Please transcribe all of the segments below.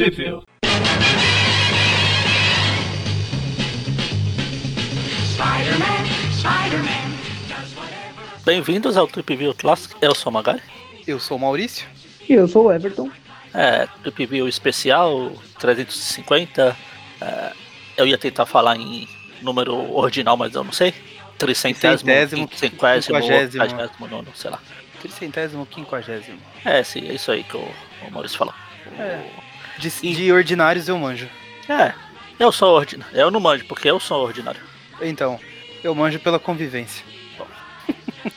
Spider-Man, Spider-Man. Bem-vindos ao Trip View Classic. Eu sou o Magari. Eu sou o Maurício. E eu sou o Everton. É, Trip View especial 350. É, eu ia tentar falar em número ordinal, mas eu não sei. Tricentésimo, quinquagésimo. quinquagésimo nono, sei lá. Tricentésimo, quinquagésimo. É, sim, é isso aí que o, o Maurício falou. É. De, de ordinários eu manjo. É, eu sou ordinário. Eu não manjo, porque eu sou ordinário. Então, eu manjo pela convivência.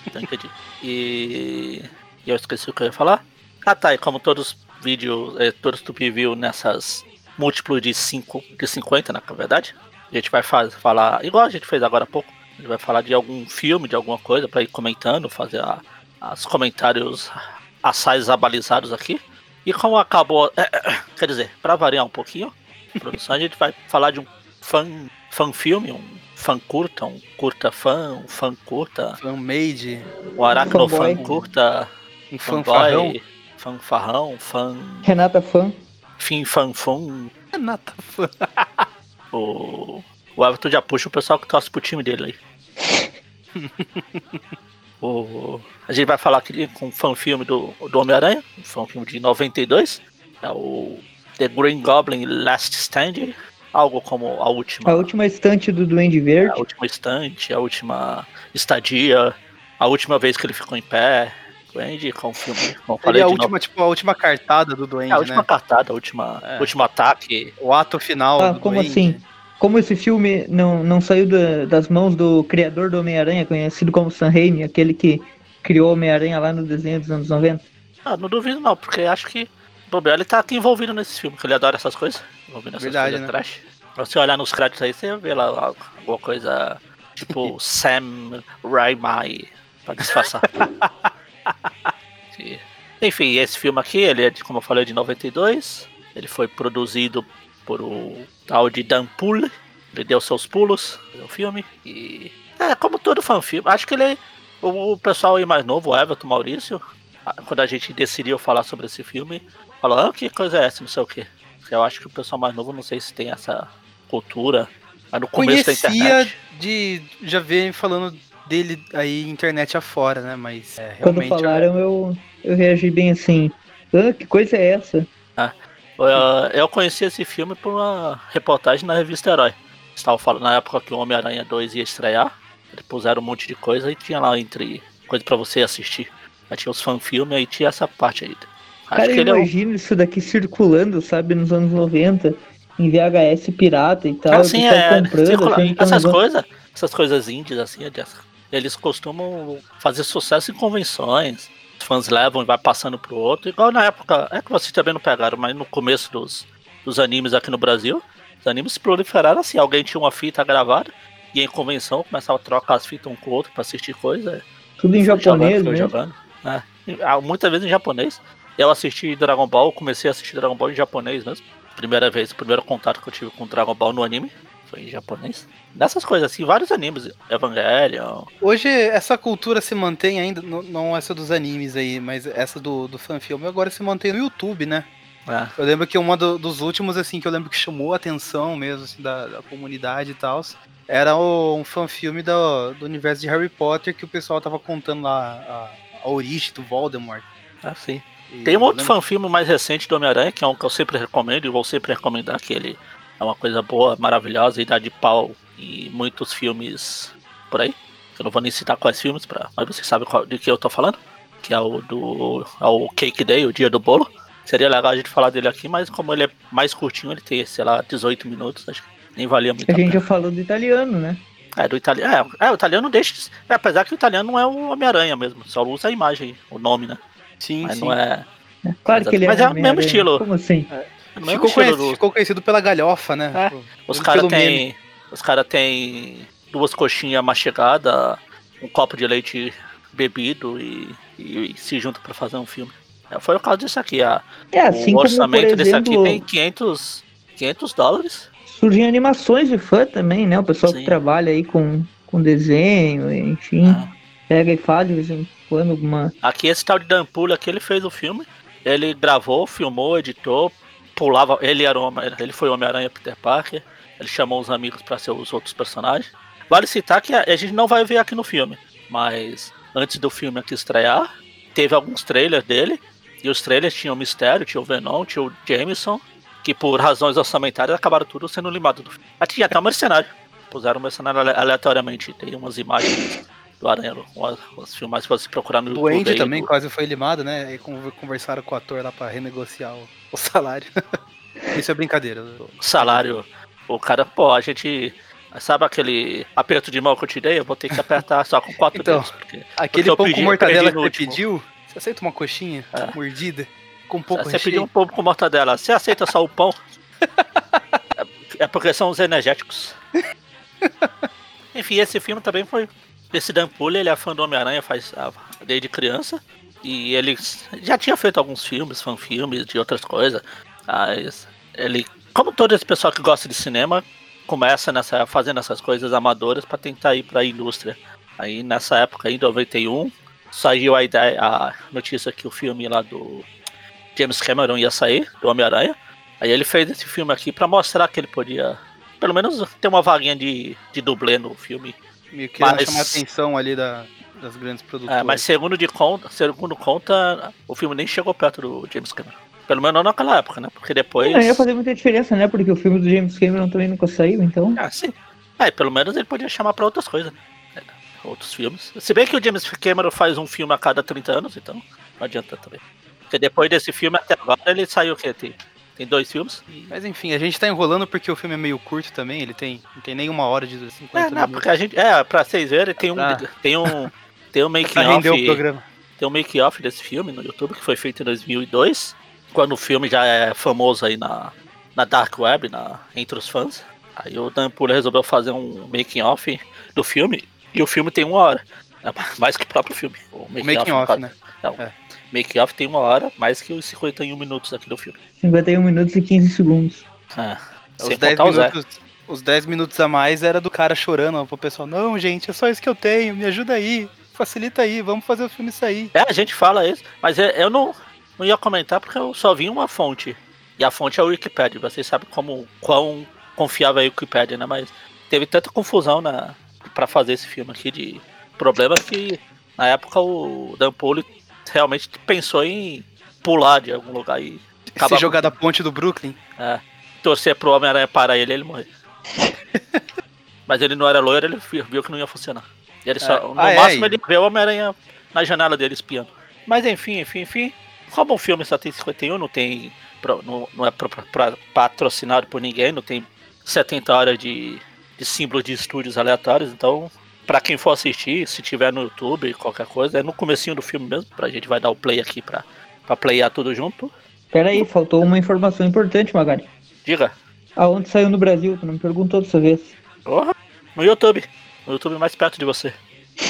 Então entendi. E, e eu esqueci o que eu ia falar. Ah tá, e como todos os vídeos, eh, todos tu viu nessas múltiplos de 5, de 50, na verdade, a gente vai faz, falar, igual a gente fez agora há pouco, a gente vai falar de algum filme, de alguma coisa, pra ir comentando, fazer a, os comentários assais abalizados aqui. E como acabou, quer dizer, pra variar um pouquinho, a produção, a gente vai falar de um fã, fã filme, um fã curta, um curta fã, um fã curta, Fan-made, um aracnofã Fanboy. curta, um fanfarrão. fanfarrão, fã, Renata Fã. fim fanfum. Renata fã. O, o Everton já puxa o pessoal que torce pro time dele aí. o, a gente vai falar aqui com um fã filme do, do Homem-Aranha, um fã filme de 92. É o The Green Goblin Last Stand. Algo como a última. A última estante do Duende Verde. a última estante, a última estadia, a última vez que ele ficou em pé. Duende com o filme. Ele falei, é a de última, tipo, a última cartada do Duende, É, a última né? cartada, a última, É. último ataque. O ato final Ah, do como Duende. assim? Como esse filme não, não saiu da- das mãos do criador do Homem-Aranha, conhecido como Sam Raimi, aquele que criou o Homem-Aranha lá no desenho dos anos 90? Ah, não duvido não, porque acho que o Bobear ele tá aqui envolvido nesse filme, que ele adora essas coisas. Envolvido nessas Verdade, coisas né? trash. Pra você olhar nos créditos aí, você vê lá alguma coisa tipo Sam Raimi pra disfarçar. Enfim, esse filme aqui, ele é, de, como eu falei, de 92. Ele foi produzido por o tal de Dan Poole. Ele deu seus pulos no filme. E. É, como todo fanfilme. Acho que ele. O, o pessoal aí mais novo, o Everton Maurício, ah, quando a gente decidiu falar sobre esse filme, falou: ah, que coisa é essa? Não sei o que. Eu acho que o pessoal mais novo, não sei se tem essa cultura. Mas no começo da Conhecia internet. de já ver falando dele aí internet afora, né? Mas é, Quando realmente falaram, eu, eu reagi bem assim. Ah, que coisa é essa? Eu, eu conheci esse filme por uma reportagem na revista Herói. Estava falando na época que o Homem-Aranha 2 ia estrear. Eles puseram um monte de coisa e tinha lá entre coisa pra você assistir. Aí tinha os fanfilmes aí tinha essa parte aí. Acho Cara, eu ele é imagino isso daqui circulando, sabe, nos anos 90, em VHS pirata e tal. Assim, é. circula- é um essas coisas, essas coisas índias, assim, eles costumam fazer sucesso em convenções. Fãs levam e vai passando pro outro. Igual na época, é que vocês também não pegaram, mas no começo dos, dos animes aqui no Brasil, os animes proliferaram assim, alguém tinha uma fita gravada, ia em convenção, começava a trocar as fitas um com o outro pra assistir coisa. Tudo em japonês, né? jogando. É. E, ah, Muitas vezes em japonês. Eu assisti Dragon Ball, comecei a assistir Dragon Ball em japonês mesmo. Primeira vez, o primeiro contato que eu tive com Dragon Ball no anime foi em japonês. Dessas coisas assim, vários animes. Evangelion. Hoje essa cultura se mantém ainda, não, essa dos animes aí, mas essa do, do fanfilme agora se mantém no YouTube, né? É. Eu lembro que uma do- dos últimos, assim, que eu lembro que chamou a atenção mesmo, assim, da, da comunidade e tal, era o- um fanfilme do, do universo de Harry Potter que o pessoal tava contando lá a, a origem do Voldemort. Assim. E Tem um outro lembro- fanfilme mais recente do Homem-Aranha, que é um que eu sempre recomendo e vou sempre recomendar, que ele é uma coisa boa, maravilhosa e dá de pau em muitos filmes por aí. Eu não vou nem citar quais filmes, pra, mas você sabe qual, de que eu tô falando. Que é o do. É o Cake Day, o dia do bolo. Seria legal a gente falar dele aqui, mas como ele é mais curtinho, ele tem, sei lá, 18 minutos, acho que nem valia muito A a gente pena. já falou do italiano, né? É, do italiano. É, é, o italiano deixa. de- É, apesar que o italiano não é o Homem-Aranha mesmo, só usa a imagem, o nome, né? Sim, Mas sim. não é. Claro que ele Mas é, é o mesmo estilo. Como assim? é Ficou, estilo conhecido, do- ficou conhecido pela galhofa, né? É. Os caras têm. Os caras têm duas coxinhas mastigadas, um copo de leite bebido e, e- e se juntam pra fazer um filme. É, Foi o caso disso aqui. A, É assim o como, por orçamento desse aqui exemplo, tem 500, 500 dólares. surgem animações de fã também, né? O pessoal Sim. que trabalha aí com, com desenho, enfim, Ah. pega e faz de vez em quando alguma... Aqui esse tal de Dan Pula aqui, ele fez o filme. Ele gravou, filmou, editou, pulava. Ele era ele foi Homem-Aranha Peter Parker. Ele chamou os amigos pra ser os outros personagens. Vale citar que a, a gente não vai ver aqui no filme, mas antes do filme aqui estrear, teve alguns trailers dele. E os trailers tinham o Mistério, tinha o Venom, tinha o Jameson, que por razões orçamentárias acabaram tudo sendo limado do filme. Tinha até o mercenário. Puseram o mercenário ale- aleatoriamente. Tem umas imagens do Aranha, umas filmagens pra você procurar no YouTube. Duende aí, também do- quase foi limado, né? Con- conversaram com o ator lá pra renegociar o, o salário. Isso é brincadeira. eu- salário. O cara, pô, a gente. Sabe aquele aperto de mão que eu te dei? Eu vou ter que apertar só com quatro Então, dedos. Porque Aquele eu pão pedi- com mortadela que você pediu, você aceita uma coxinha É. mordida? Com um pouco você recheio? pediu um pouco com mortadela. Você aceita só o pão? é, é porque são os energéticos. Enfim, esse filme também foi. Esse Dan ele é fã do Homem-Aranha faz ah, desde criança. E ele já tinha feito alguns filmes, fanfilmes, de outras coisas. Mas ele, como todo esse pessoal que gosta de cinema, começa nessa, fazendo essas coisas amadoras para tentar ir para a indústria. Aí nessa época, em 91, saiu a ideia, a notícia que o filme lá do James Cameron ia sair, do Homem-Aranha. Aí ele fez esse filme aqui para mostrar que ele podia, pelo menos, ter uma vaguinha de, de dublê no filme. Meio que Mas- chamar a atenção ali da- das grandes produtoras. É, mas segundo, de conta, segundo conta, o filme nem chegou perto do James Cameron. Pelo menos não naquela época, né? Porque depois. Não ia fazer muita diferença, né? Porque o filme do James Cameron também nunca saiu, então. Ah, sim. É, pelo menos ele podia chamar pra outras coisas, né? É, Outros filmes. Se bem que o James Cameron faz um filme a cada 30 anos, então não adianta também. Porque depois desse filme até agora ele saiu o quê? Tem, tem dois filmes. Mas enfim, a gente tá enrolando porque o filme é meio curto também, ele tem, não tem nem uma hora de 50 É, não, minutos. porque a gente. É, pra vocês verem, tem um. Ah. Tem um. Tem um Pra render o programa. Tem um make-off desse filme no YouTube que foi feito em 2002, quando o filme já é famoso aí na, na Dark Web, na, entre os fãs. Aí o Dan Pula resolveu fazer um making-off do filme, e o filme tem uma hora. É mais que o próprio filme. O making-off, making né? Não, É. Make-off tem uma hora, mais que os 51 minutos aqui do filme. 51 minutos e 15 segundos. É, Os sem 10 contar o Zé. minutos, os 10 minutos a mais era do cara chorando pro pessoal. Não, gente, é só isso que eu tenho, me ajuda aí, facilita aí, vamos fazer o filme sair. É, a gente fala isso, mas é- eu não, não ia comentar porque eu só vi uma fonte. E a fonte é o Wikipedia. Vocês sabem como quão confiável é o Wikipedia, né? Mas teve tanta confusão na para fazer esse filme aqui de problemas que na época o Dan Poli realmente pensou em pular de algum lugar e acabar jogar da ponte do Brooklyn. é, torcer pro Homem-Aranha parar ele e ele morrer. Mas ele não era loiro, ele vi- viu que não ia funcionar. Ele só, É. no Ah, é, máximo e- ele vê o Homem-Aranha na janela dele espiando. Mas enfim, enfim, enfim. Como o filme só tem 51, não tem. Não, não é pro- pra- patrocinado por ninguém, não tem 70 horas de, de símbolos de estúdios aleatórios, então. Pra quem for assistir, se tiver no YouTube, qualquer coisa, é no comecinho do filme mesmo, pra gente vai dar o play aqui pra, pra playar tudo junto. Pera aí, faltou uma informação importante, Magari. Diga, Aonde saiu no Brasil? Tu não me perguntou dessa vez. Porra, no YouTube. No YouTube mais perto de você.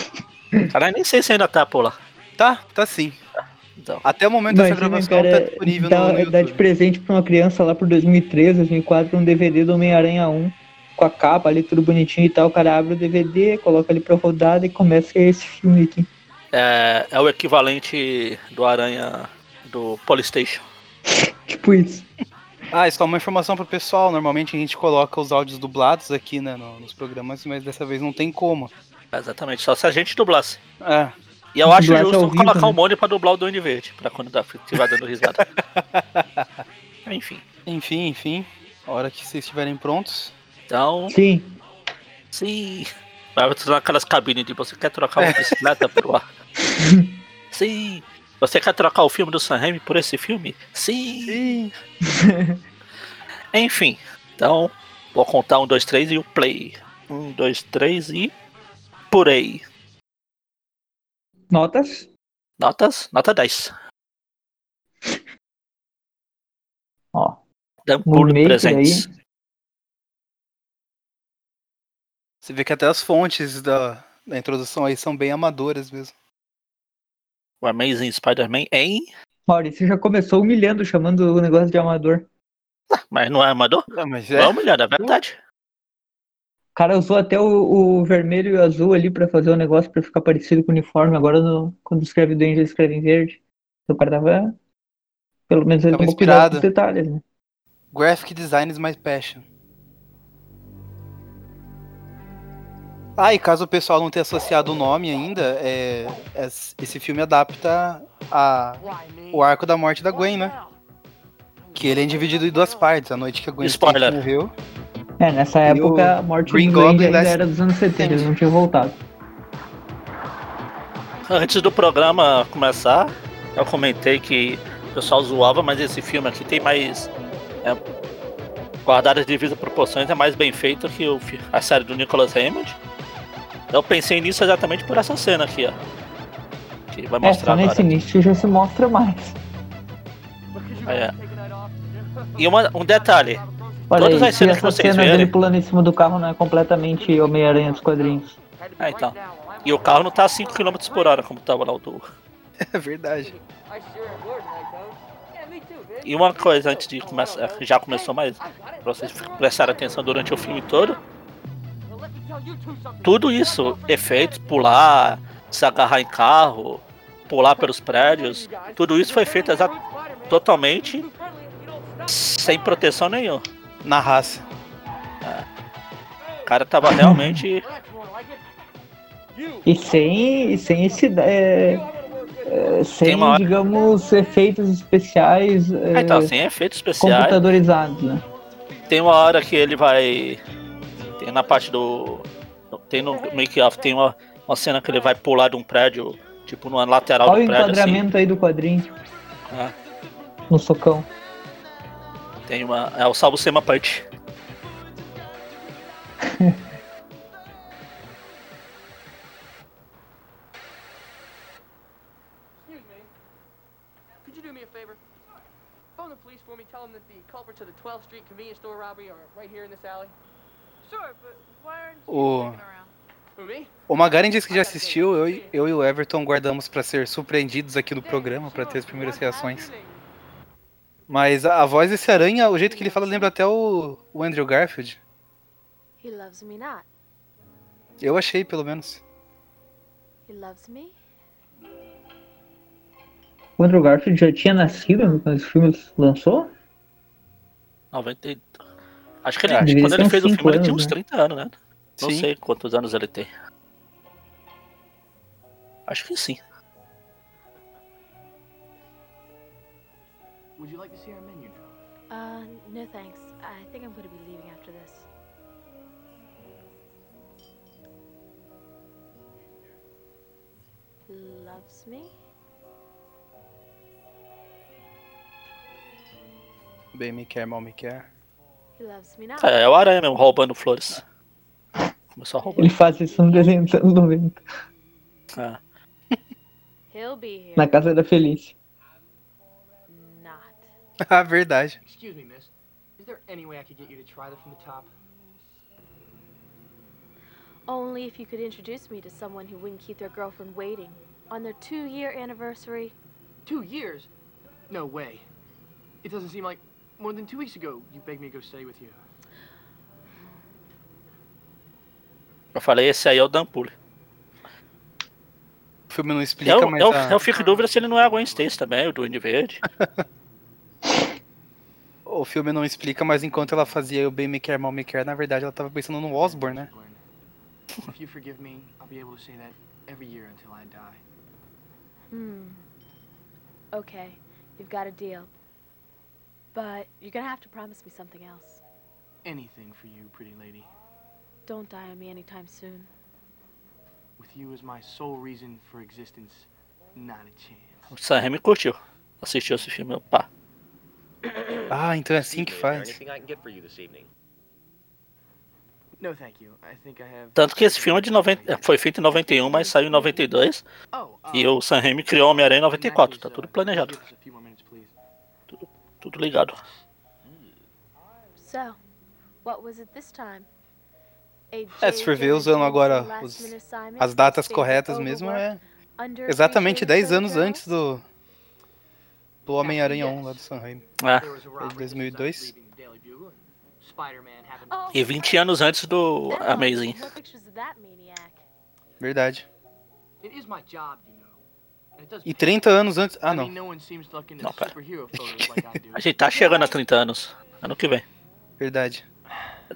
Caralho, nem sei se ainda tá por lá. Tá, tá sim. Então, Até o momento dessa Imagina, gravação cara, tá disponível dá, no, no dá de YouTube. presente pra uma criança lá por 2013, 2004, um DVD do Homem-Aranha 1, com a capa ali, tudo bonitinho e tal. O cara abre o DVD, coloca ali pra rodada e começa esse filme aqui. é, é o equivalente do Aranha do Polystation. Tipo isso. Ah, isso é uma informação pro pessoal. Normalmente a gente coloca os áudios dublados aqui né, no- nos programas, mas dessa vez não tem como. É, Exatamente, só se a gente dublasse. É, E eu acho ao justo vivo, colocar né? o Mônio pra dublar o Duende Verde, pra quando dá, estiver dando risada. Enfim, enfim, enfim. A hora que vocês estiverem prontos. Então, Sim. sim. Vai tudo naquelas cabines de você quer trocar uma bicicleta por ar. Sim. Você quer trocar o filme do Sam Raimi por esse filme? Sim. Sim. Enfim, então vou contar um, dois, três e o play. Um, dois, três e. Por aí. Notas? Notas? Nota 10. Ó. Dampul Gourmet por presentes. Você vê que até as fontes da, da introdução aí são bem amadoras mesmo. O Amazing Spider-Man em. Maurício já começou humilhando, chamando o negócio de amador. Mas não é amador? Ah, mas Não é humilhado, é verdade. O cara usou até o, o vermelho e o azul ali pra fazer o negócio pra ficar parecido com o uniforme. Agora, no- quando escreve Danger, escreve em verde. O cara tava. Pelo menos ele Tava tomou cuidado inspirado. com os detalhes, né? Graphic Design is my passion. Ah, e caso o pessoal não tenha associado o nome ainda, é, é- esse filme adapta a, o arco da morte da Gwen, né? Que ele é dividido em duas partes. A noite que a Gwen Spoiler. morreu. É, nessa época a morte Green do Gwen ainda era dos anos 70, eles não tinham voltado. Antes do programa começar, eu comentei que o pessoal zoava, mas esse filme aqui tem mais. É, guardado as devidas proporções, é mais bem feito que o, a série do Nicholas Hammond. Eu pensei nisso exatamente por essa cena aqui, ó. Que vai É, mostrar só agora. nesse início já se mostra mais. É. E uma- um detalhe: Olha Todas aí, as se cenas que vocês cena verem- dele pulando em cima do carro não é completamente Homem-Aranha dos quadrinhos. Ah, então. E o carro não tá a 5 km por hora, como tava lá o do. É verdade. E uma coisa antes de começar, já começou mais, pra vocês prestarem atenção durante o filme todo, tudo isso, efeitos, pular, se agarrar em carro, pular pelos prédios, tudo isso foi feito totalmente sem proteção nenhuma. Na raça. O cara tava realmente. E sem, sem esse. é, é, sem, hora- digamos, efeitos especiais é, Ah, então, sem efeitos especiais. computadorizados, né? Tem uma hora que ele vai. Tem na parte do. Tem no make-off, tem uma, uma cena que ele vai pular de um prédio, tipo numa lateral Olha o do prédio. Assim. enquadramento aí do quadrinho, Ah, no socão. tem uma. É o Salvo Sema Punch. Excuse me. Could you do me a favor? Phone the police for me. Tell them that the culprits of the 12th Street convenience store robbery are right here in this alley. Sure, but O, o Magaren disse que já assistiu, eu, e- eu e o Everton guardamos pra ser surpreendidos aqui no programa, pra ter as primeiras reações. Mas a, a voz desse aranha, o jeito que ele fala, lembra até o, o Andrew Garfield. He loves me not. Eu achei, pelo menos. He loves me. O Andrew Garfield já tinha nascido quando esse filme lançou? 90. Acho que ele, É, devia quando ele fez o filme, ele tinha anos, uns né? 30 anos, né? Não Sim. sei quantos anos ele tem. Acho que sim. Would you like to see our menu, Joe? Uh, no thanks. I think I'm going to be leaving after this. Loves me? Bem me quer, mal me quer. He loves me not. É, é o Aranha mesmo, roubando flores. Começou a roubar. Ele faz isso no desenho dos anos 90, É. He'll be here. na casa da. Not. ah, verdade. Excuse me, miss. Is there any way I could get you to try that from the top? Only if you could introduce me to someone who wouldn't keep their girlfriend waiting on their two year anniversary. Two years? No way. It doesn't seem like more than two weeks ago you begged me to go stay with you. Eu falei, esse aí é o Dampule. O filme não explica, Eu, mas eu, a- eu fico em dúvida se ele não é a Gwen Stacy também, o Duende Verde. o filme não explica, mas enquanto ela fazia o bem me quer, mal me quer, na verdade ela tava pensando no Osborne, né? If you forgive me, I'll be able to say that every year until I die. Hmm. Okay, you've got a deal. But you're gonna have to promise me something else. Anything for you, pretty lady. Don't die on me anytime soon. With you as my sole reason for existence, not a chance. O Sam Raimi curtiu. Assistiu esse filme, pá. Ah, então é assim que faz. Anything I can get for you this evening? No, thank you. I think I have. Tanto que esse filme é de 90, foi feito em 91, mas saiu em 92. Oh, E o Sam Raimi criou Homem-Aranha em 94. Tá uh, tudo planejado. Tudo ligado. So, what was it this time? É, se for ver usando agora os- As datas corretas mesmo é exatamente 10 anos antes do, do Homem-Aranha 1 lá do Sam Raimi. É. Robbery 2002. just outside the Daily Bugle, and Spider-Man happened Oh, E 20 anos antes do Amazing. Verdade. It is my job, you know. E pay. 30 anos antes. Ah, não. Não, pera. A gente tá chegando a 30 anos. Ano que vem. Verdade.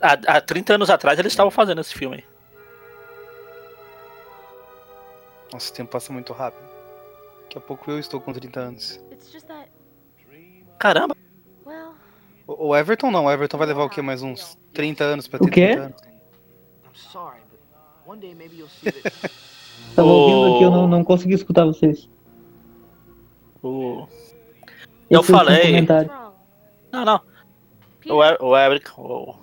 Há, há 30 anos atrás eles estavam fazendo esse filme aí. Nossa, o tempo passa muito rápido. Daqui a pouco eu estou com 30 anos. Caramba, O o Everton não, o Everton vai levar o quê? Mais uns 30 anos pra O ter quê? 30 anos. I'm sorry, but one day maybe you'll see that Tava ouvindo aqui, eu não, não consegui escutar vocês. o... Eu falei-? Não, não. O, E- o Eric, o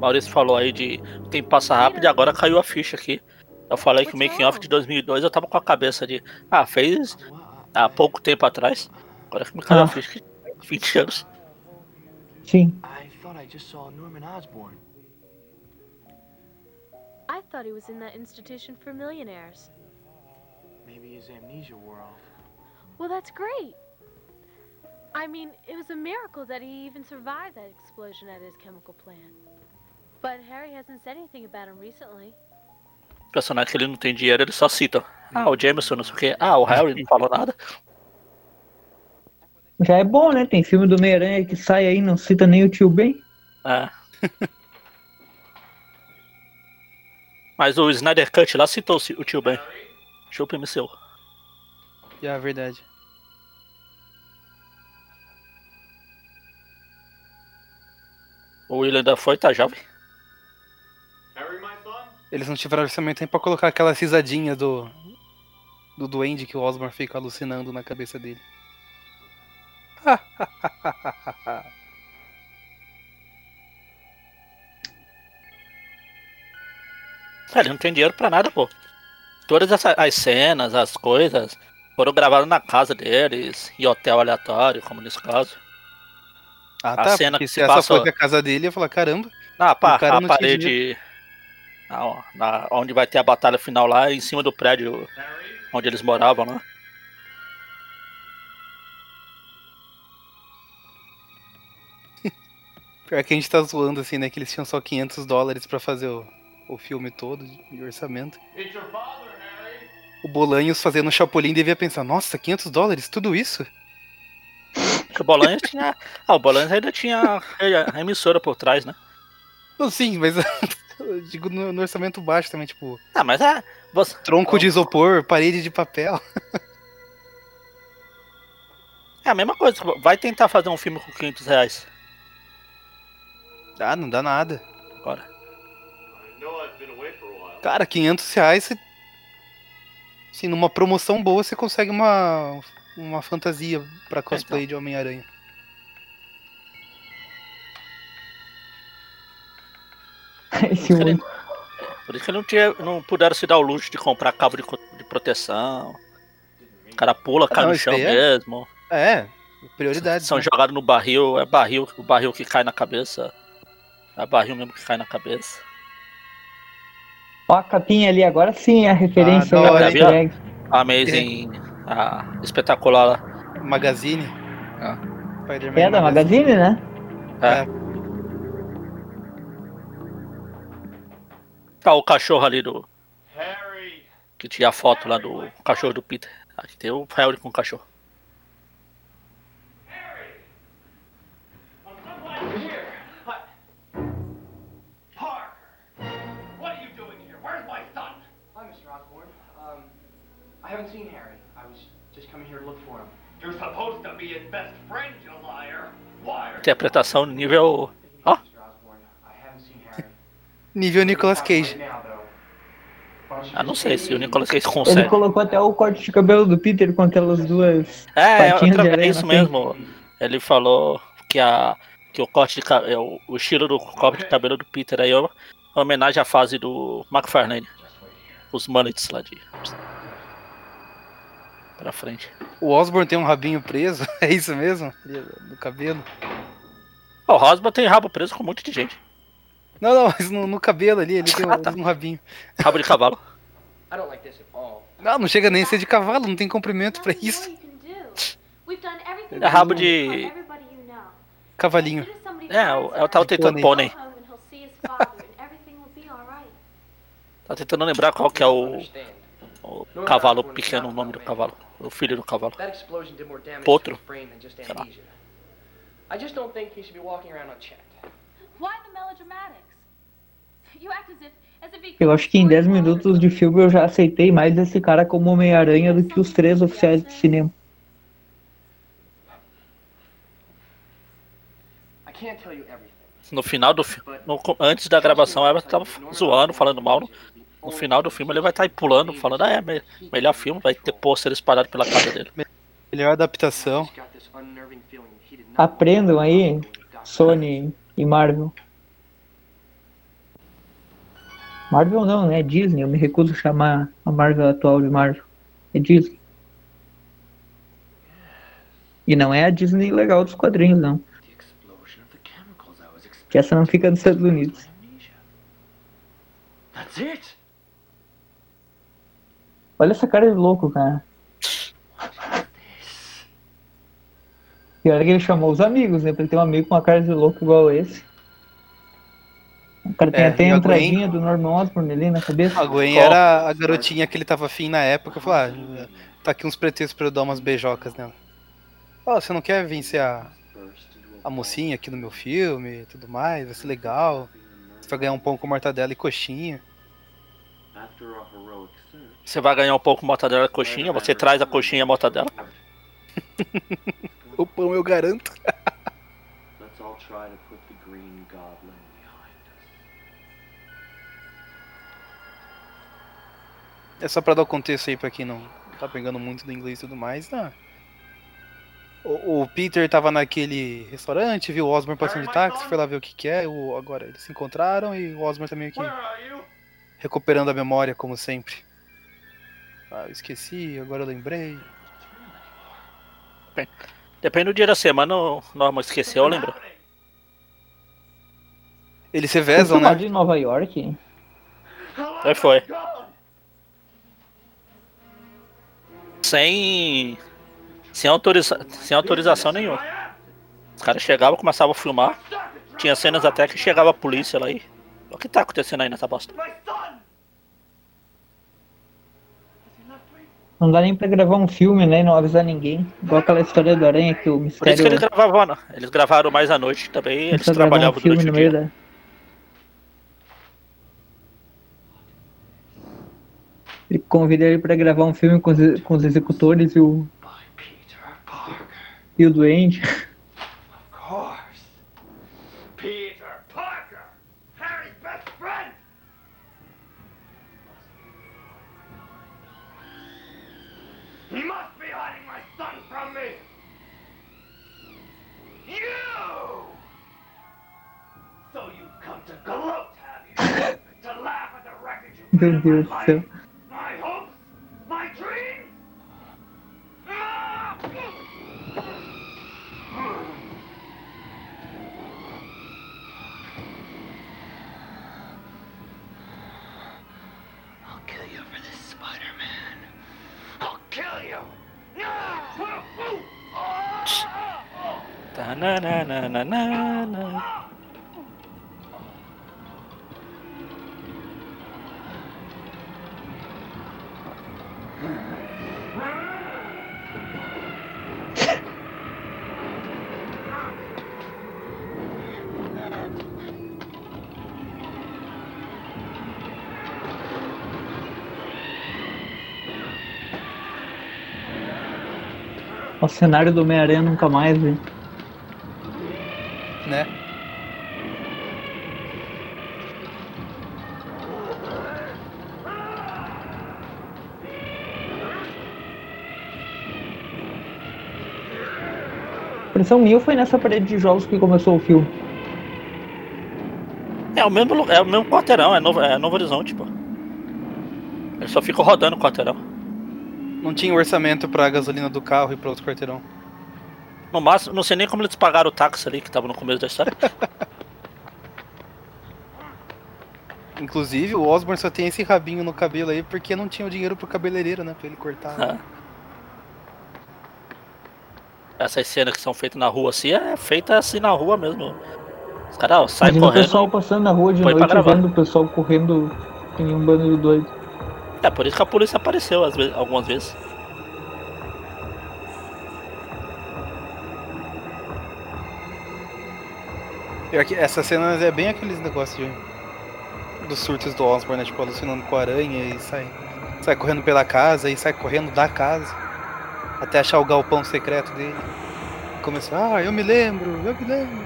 Maurício falou aí de tempo passa rápido e agora caiu a ficha aqui. Eu falei que o making off de 2002 eu tava com a cabeça de, ah, fez há pouco tempo atrás. Agora que me caiu Ah. a ficha que 20 anos. Sim. I thought I just saw Norman Osborn. I thought he was in that institution for millionaires. Maybe his amnesia wore off. Well, that's great. I mean, it was a miracle that he even survived that explosion at his chemical plant. But Harry hasn't said anything about him recently. Personagem que ele não tem dinheiro, ele só cita. Ah, o Jameson, não sei o quê. Ah, o Harry não falou nada. Já é bom, né? Tem filme do Homem-Aranha que sai aí, não cita nem o tio Ben. É. Mas o Snyder Cut lá citou o tio Ben. Chupa MCU. É a verdade. O William ainda foi, tá jovem. Eles não tiveram orçamento nem pra colocar aquela risadinha do. Do duende que o Osborn fica alucinando na cabeça dele. É, ele não tem dinheiro pra nada, pô. Todas as cenas, as coisas, foram gravadas na casa deles, em hotel aleatório, como nesse caso. Ah, A tá. cena que se se essa passa- fosse a casa dele, ia falar, caramba. Pá, O cara a parede. Na, na- onde vai ter a batalha final lá, em cima do prédio onde eles moravam lá. Pior que a gente tá zoando assim, né? Que eles tinham só 500 dólares pra fazer o, o filme todo de orçamento. O Bolanhos fazendo o Chapolin devia pensar, nossa, 500 dólares, tudo isso? O Bolanhos tinha. Ah, o Bolanhos ainda tinha a emissora por trás, né? Não, sim, mas eu digo no, no orçamento baixo também, tipo, Ah, mas é. Você... tronco de isopor, parede de papel. É a mesma coisa. Vai tentar fazer um filme com 500 reais. Ah, não dá nada. Agora. Cara, 500 reais, você... assim, numa promoção boa, você consegue uma, uma fantasia pra cosplay de Homem-Aranha. Esse. Por isso que não, tinha, não puderam se dar o luxo de comprar cabo de, de proteção. O cara pula, cai não, no chão aí é- mesmo. É, prioridade. São né? jogados no barril, é barril, o barril que cai na cabeça. É barril mesmo que cai na cabeça. Ó a capinha ali, agora sim é a referência Ah, egg. A Amazing. A espetacular lá. Magazine. Ah. É da Magazine, né? É. Tá o cachorro ali do. Que tinha a foto lá do cachorro do Peter. Aqui tem o Harry com o cachorro. Haven't seen Harry. I was just coming here to look for him. You're supposed to be his best friend, you liar. Interpretação nível. Ó, Mr. Osborn, I haven't seen Harry. Nível Nicolas Cage. Ah, não sei se o Nicolas Cage Ele consegue. colocou até o corte de cabelo do Peter com aquelas duas. É, patinhas outra aranha isso frente. mesmo. Ele falou que, a, que o corte de cabelo. O estilo do corte de cabelo do Peter aí é uma homenagem à fase do McFarlane. Os mullets lá de. Pra frente. O Osborn tem um rabinho preso, é isso mesmo? Do cabelo. O Rosba tem rabo preso com um monte de gente. Não, não, mas no, no cabelo ali, ele tem Ah, tá. um, um rabinho. Rabo de cavalo. Não, não chega nem a ser de cavalo, não tem comprimento pra isso. É rabo de-. Cavalinho. É, eu, tava tentando Pônei. Tava tentando lembrar qual que é o. o cavalo pequeno, o nome do cavalo. O filho do cavalo. That explosion did more damage Potro. Sei lá. I just don't think he should be walking around unchecked. Why the melodramatics? You act as if, Eu acho que em 10 minutos de filme eu já aceitei mais esse cara como Homem-Aranha do que os três oficiais de cinema. I can't tell you everything. No final do filme, antes da gravação, ela tava zoando, falando mal. No, final do filme, ele vai estar aí pulando, falando: ah, é, me- melhor filme, vai ter pôster espalhado pela casa dele. Melhor adaptação. Aprendam aí, Sony e Marvel. Marvel não, né? Disney. Eu me recuso a chamar a Marvel atual de Marvel. É Disney. E não é a Disney legal dos quadrinhos, não. The explosion of the chemicals I was Que essa não fica nos Estados Unidos. That's it. Olha essa cara de louco, cara. Pior é que ele chamou os amigos, né? Pra ele ter um amigo com uma cara de louco igual esse. O cara tem É, até e a a Gwen? entradinha do Norman Osborn ali na cabeça. A Gwen era a garotinha que ele tava afim na época. Falou, ah, tá aqui uns pretextos pra eu dar umas beijocas nela. Ó, você não quer vencer a, a mocinha aqui no meu filme e tudo mais? Vai ser legal. Você vai ganhar um pão com mortadela e coxinha. After a heroic Você vai ganhar um pouco mortadela e coxinha, você traz a coxinha e a mortadela. O pão eu garanto. let's all try to put the Green Goblin behind us. É só pra dar o contexto aí pra quem não tá pegando muito do inglês e tudo mais, tá? O, o Peter tava naquele restaurante, viu o Osborn passando de táxi, foi lá ver o que que é, o, agora eles se encontraram e o Osborn também aqui recuperando a memória, como sempre. Ah, eu esqueci, agora eu lembrei. Depende do dia da semana, o Norman esqueceu, lembra? Eles se vezam, né? em Nova York? Aí foi. Sem. Sem, autoriza... sem autorização nenhuma. Os caras chegavam, começavam a filmar. Tinha cenas até que chegava a polícia lá e. O que tá acontecendo aí nessa bosta? My son! Não dá nem pra gravar um filme, né? E não avisar ninguém. Igual aquela história do Aranha que o Por isso mistério. que eles gravavam, não. Eles gravaram mais à noite também. Eles gravar um trabalhavam filme durante o no meio dia. da. Ele convida ele pra gravar um filme com os, com os executores e o, e o doente. Meu put in Deus do my céu. life? My hopes? My dreams? Ah! O cenário do Homem-Aranha nunca mais, velho. né? Impressão minha foi nessa parede de jogos que começou o filme. É o mesmo, é o mesmo quarteirão, é Novo, é Novo Horizonte, pô. Ele só fica rodando o quarteirão. Não tinha orçamento pra gasolina do carro e pra outro quarteirão. No máximo, não sei nem como eles pagaram o táxi ali que tava no começo da história. Inclusive, o Osborn só tem esse rabinho no cabelo aí porque não tinha o dinheiro pro cabeleireiro, né? Pra ele cortar. Ah. Essas cenas que são feitas na rua assim, é feita assim na rua mesmo. Os caras saem Imagina o correndo. pessoal passando na rua de noite vendo o pessoal correndo nem um bando de doido. É por isso que a polícia apareceu às vezes, algumas vezes. Essa cena é bem aqueles negócios dos surtos do Osborn, né? Tipo, alucinando com a aranha e sai, sai correndo pela casa e sai correndo da casa. Até achar o galpão secreto dele. Começou, ah, eu me lembro, eu me lembro.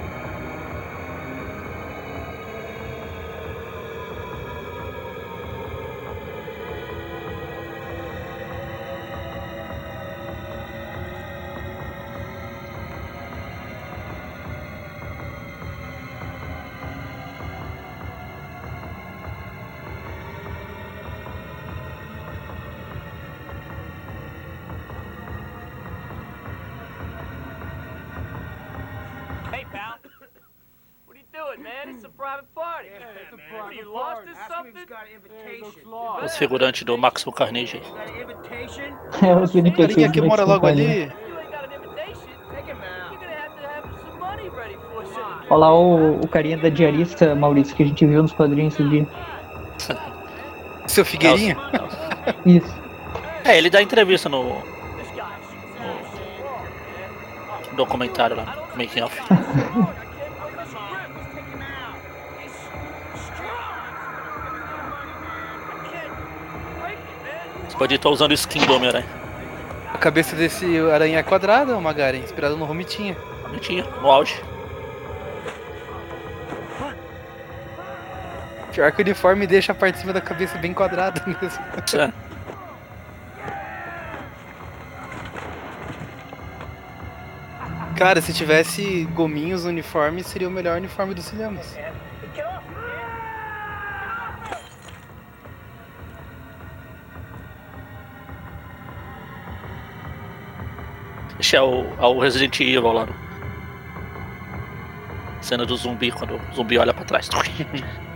Os figurantes do Máximo Carnage. É os A carinha que mora logo ali. Olha lá o, o carinha da diarista, Maurício, que a gente viu nos quadrinhos esse dia. Seu Figueirinha? Isso. É, ele dá entrevista no man. documentário lá, Making Off. pode estar usando o skin do Homem-Aranha. A cabeça desse aranha é quadrada, Magaren, inspirado no Romitinha. Bonitinho, no auge. Pior que o uniforme deixa a parte de cima da cabeça bem quadrada mesmo. É. Cara, se tivesse gominhos no uniforme, seria o melhor uniforme dos cinemas. Get off. Esse é o, é o Resident Evil lá. no- Cena do zumbi, quando o zumbi olha pra trás.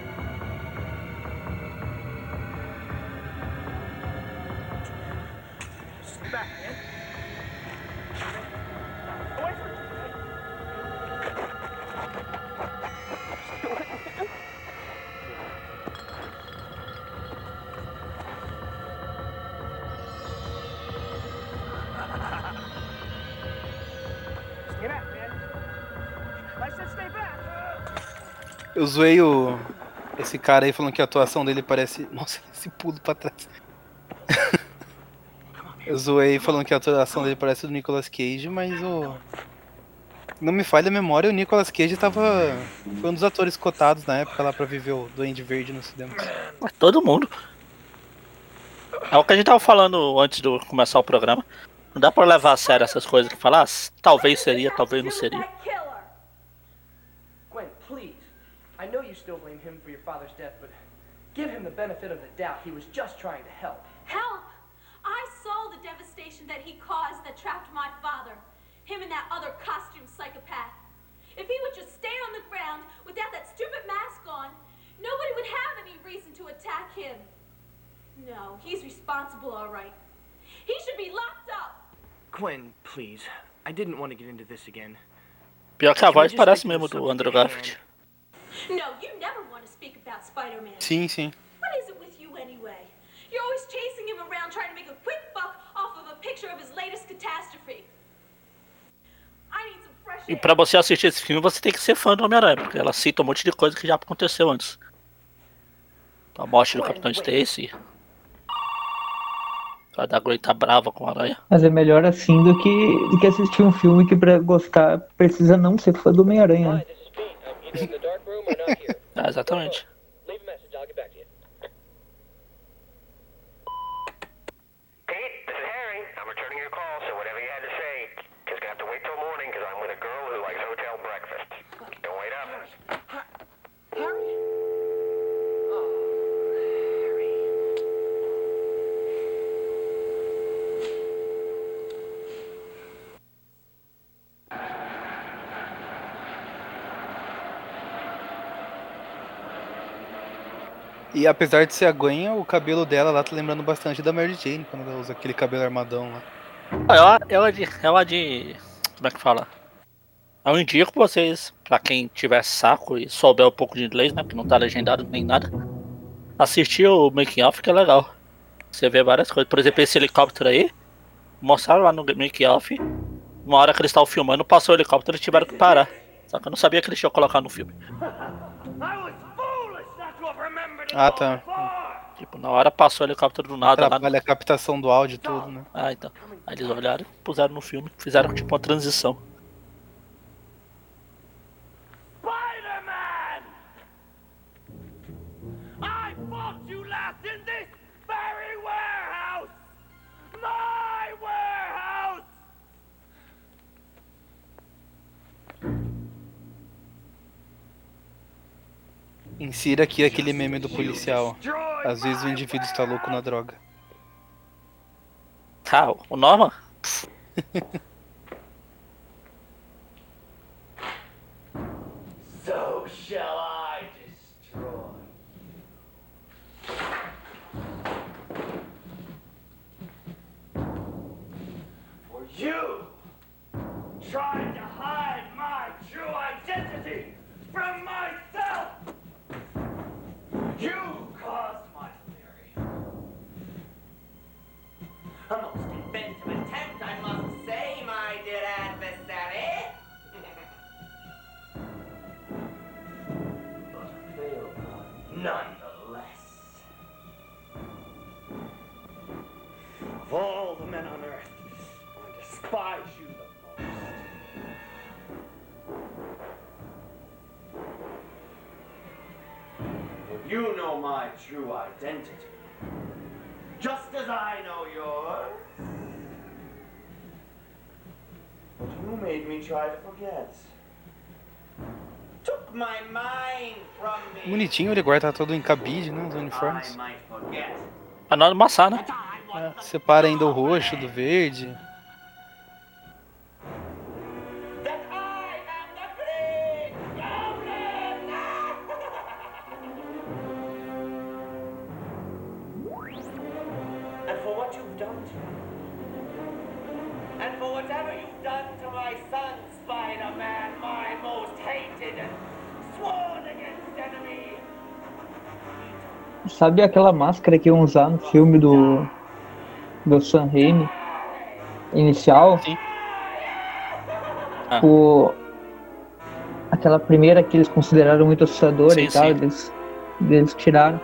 Eu zoei o. Esse cara aí falando que a atuação dele parece. Nossa, esse pulo pra trás. Eu zoei falando que a atuação dele parece do Nicolas Cage, mas o. Não me falha a memória, o Nicolas Cage tava. Foi um dos atores cotados na época lá pra viver o Duende Verde no cinema. Mas todo mundo. É o que a gente tava falando antes de começar o programa. Não dá pra levar a sério essas coisas que falar. "Ah, talvez seria, talvez não seria. I know you still blame him for your father's death, but give him the benefit of the doubt. He was just trying to help. Help! I saw the devastation that he caused that trapped my father. Him and that other costume psychopath. If he would just stay on the ground without that stupid mask on, nobody would have any reason to attack him. No, he's responsible, all right. He should be locked up. Gwen, please. I didn't want to get into this again. Pior que a voz parece mesmo do Andrew Garfield. No, you never want to speak about Spider-Man. Sim, sim. What is it with you anyway? You're always chasing him around trying to make a quick buck off of a picture of his latest catastrophe. I need some fresh E air. pra você assistir esse filme, você tem que ser fã do Homem-Aranha, porque ela cita um monte de coisa que já aconteceu antes. A morte do Capitão Stacy. A da Gwen tá brava com a aranha. Mas é melhor assim do que, do que assistir um filme que pra gostar precisa não ser fã do Homem-Aranha. É, exatamente. Pete, this is Harry. I'm returning your call, so whatever you had to say, just gonna have to wait till morning because I'm with a girl who likes hotel breakfast. Don't wait up. Harry? Oh, Harry. E apesar de ser a Gwen, o cabelo dela lá tá lembrando bastante da Mary Jane, quando ela usa aquele cabelo armadão lá. Ah, Ela, ela, de, ela de. Como é que fala? Eu indico vocês, pra quem tiver saco e souber um pouco de inglês, né? Que não tá legendado nem nada. Assistir o making off que é legal. Você vê várias coisas. Por exemplo, esse helicóptero aí. Mostraram lá no making off. Uma hora que eles estavam filmando, passou o helicóptero e tiveram que parar. Só que eu não sabia que eles tinham colocado no filme. I was foolish not to have remembered it Ah, tá. Tipo, na hora passou o helicóptero do nada lá. Trabalha a captação do áudio e tudo, né? Ah, então. Aí eles olharam puseram no filme. Fizeram tipo uma transição. Insira aqui aquele meme do policial. Às vezes o indivíduo está louco na droga. Tá, o Norman? So shall I destroy. For you tried Of all the men on earth, I despise you the most. For you know my true identity, just as I know yours. But you made me try to forget. Took my mind from me. Bonitinho, ele guarda todo em cabide, né? Os I uniformes. might forget. Pra não amassar, né? É, separa ainda o roxo do verde. that I am the Green Goblin! and for what you've done to me. And for whatever you've done to my son, Spider-Man, my most hated and sworn against enemy. Sabe aquela máscara que iam usar no filme do. Do Sam Raimi? Inicial? Sim. Ah. O, aquela primeira que eles consideraram muito assustadora Sim, e tal, sim. eles, eles tiraram.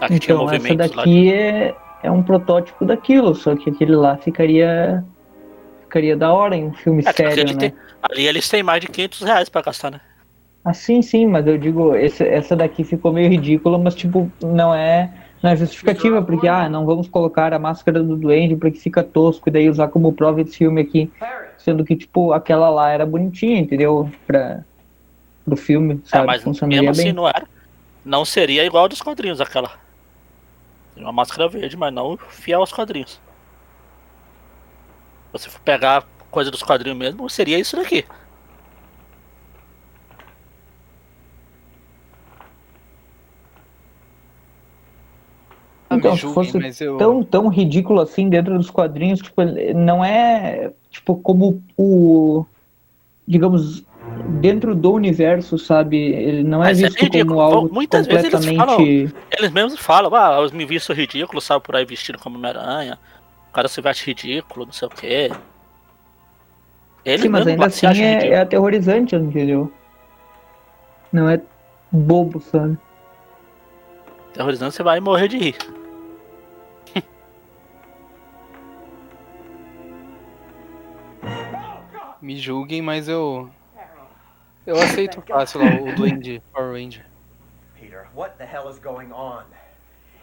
Aqui tinha Então, essa daqui é, é um protótipo daquilo, só que aquele lá ficaria. Ficaria da hora em um filme É, sério, né? tem- ali eles têm mais de 500 reais pra gastar, né? Ah, sim, sim, mas eu digo, esse- essa daqui ficou meio ridícula, mas tipo, não é, não é justificativa, porque, ah, não vamos colocar a máscara do Duende porque fica tosco, e daí usar como prova esse filme aqui, sendo que, tipo, aquela lá era bonitinha, entendeu? Pra, pro filme, É, sabe? mas Funcionaria mesmo assim bem. não era. Não seria igual a dos quadrinhos aquela. Seria Uma máscara verde, mas não fiel aos quadrinhos. Se você for pegar coisa dos quadrinhos mesmo, seria isso daqui. Então, me se fosse mas eu. tão, tão ridículo assim dentro dos quadrinhos, tipo, não é tipo como o digamos dentro do universo, sabe? Ele não é Mas é visto como ridículo. algo Muitas vezes eles completamente Eles mesmos falam, ah, eu me visto ridículo, sabe, por aí vestido como Homem-Aranha. O cara se veste ridículo, não sei o quê. Ele Sim, mas mesmo ainda assim é, é aterrorizante, entendeu? Não é bobo, sabe? Terrorizando, você vai morrer de rir. Me julguem, mas eu. Eu aceito fácil lá o Duende Power Ranger. Peter, what the hell is going on?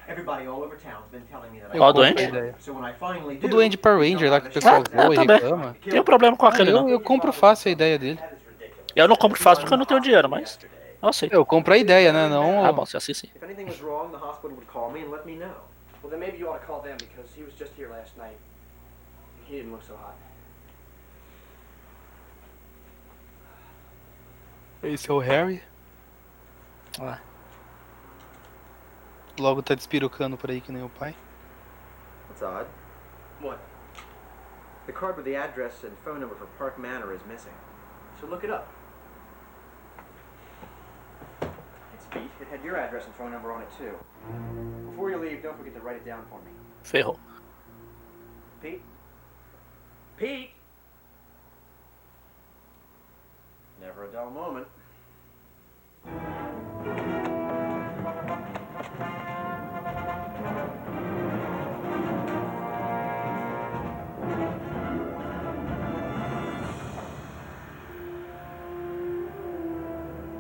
Everybody all over town's been telling me that I finally O Duende Power Ranger lá que o pessoal Ah, voa e reclama. Tem um problema com Ah, aquele eu, não. eu compro fácil a ideia dele. Eu não compro fácil porque eu não tenho dinheiro, mas eu aceito. Eu compro a ideia, né? Não. Ah, bom, se assim sim. If anything was wrong, the hospital would call me and let me know. Well, then maybe you ought to call them because he was just here last night. He didn't look so hot. Esse é o Harry. Ah. Logo tá despirucando por aí que nem o pai. That's odd. What? The card with the address and phone number for Park Manor is missing. So look it up. It's Pete. It had your address and phone number on it too. Before you leave, don't forget to write it down for me. Ferrou. Pete? Pete? Never a dull moment.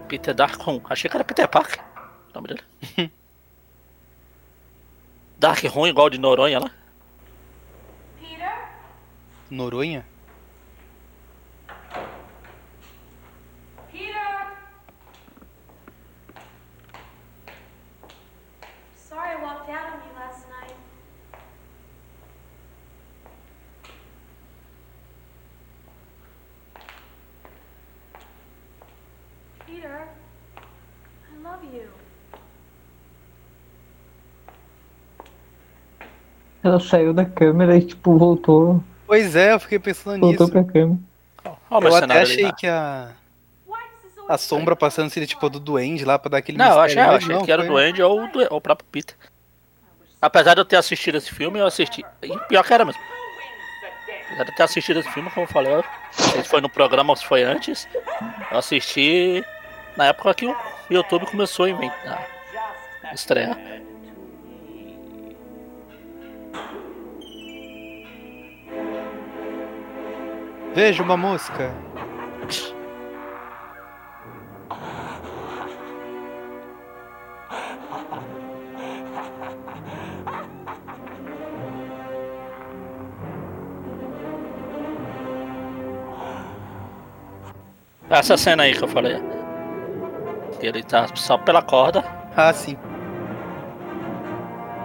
Peter Darkon. Achei que era Peter Parker. O nome dele. Dark ruim igual de Noronha lá. Peter? Noronha? Ela saiu da câmera e, tipo, voltou, Pois é, eu fiquei pensando voltou nisso. pra câmera. Olha o Eu até achei né? que a. A sombra passando seria tipo do duende lá pra dar aquele Não, eu achei, mistério, eu achei não, que era o Duende ou o, ou o próprio Peter. Apesar de eu ter assistido esse filme, eu assisti. E pior que era mesmo. Apesar de eu ter assistido esse filme, como eu falei, eu se foi no programa ou se foi antes. Eu assisti na época que o YouTube começou a inventar. a estrear. Veja uma mosca. Essa cena aí que eu falei. Que ele tá só pela corda. Ah, sim.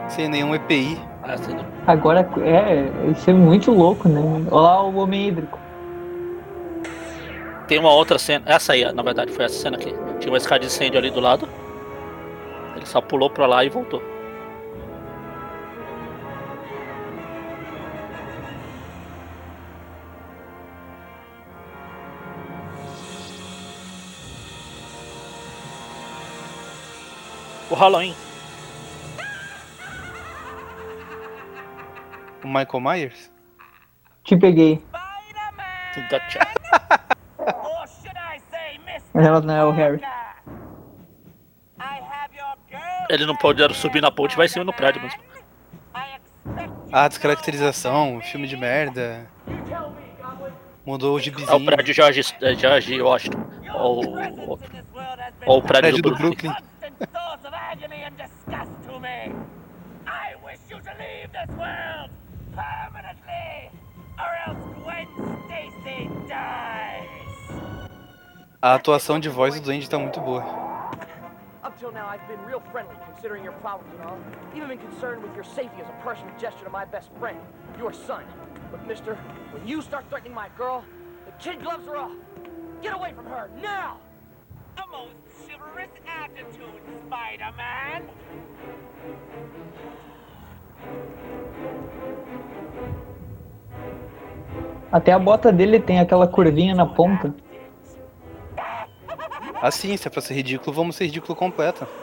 Sem nenhum EPI. Essa- Agora, é, isso é muito louco, né? Olha lá o homem hídrico. Tem uma outra cena. Essa aí, na verdade, foi essa cena aqui. Tinha uma escada de incêndio ali do lado. Ele só pulou pra lá e voltou. O Halloween. O Michael Myers? Te peguei. Gotcha. or should I say, Miss Mas ela não é o Harry. Ele não pode subir na ponte, vai em cima no prédio mesmo. Ah, descaracterização, filme de merda. Mudou o É o gibizinho. prédio George, é George Washington. Ou, ou, ou o prédio, do, Brooklyn. You to leave this world permanently, or else Gwen Stacy dies. A atuação de voz do Duende tá muito boa. Up till now, I've been real friendly, considering your problems and all. Even been concerned with your safety as a personal gesture to my best friend, your son. But, mister, when you start threatening my girl, the kid gloves are off. Get away from her, now! A most chivalrous attitude, Spider-Man. Até a bota dele tem aquela curvinha na ponta. Assim, se é pra ser ridículo, vamos ser ridículo completo.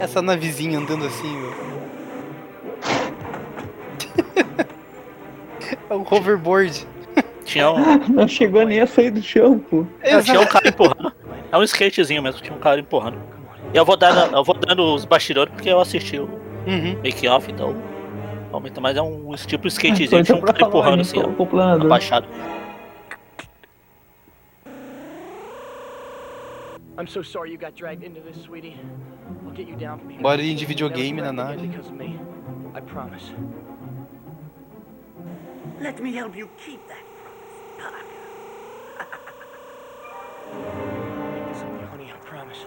Essa navezinha andando assim, meu. É um hoverboard. Tinha um, Não chegou nem a sair do chão, pô. Não, tinha um cara empurrando. É um skatezinho mesmo, tinha um cara empurrando. E eu vou dando, eu vou dando os bastidores porque eu assisti o Uhum. make off, então. Aumenta, mas é um tipo skatezinho, Coisa tinha um pra cara empurrando assim, ó, abaixado. I'm so sorry you got dragged into this, sweetie. I'll get you down from here. Bora ir de videogame na nave. again because of me. I promise. Let me help you keep that promise, Parker. Make this up, honey, I promise.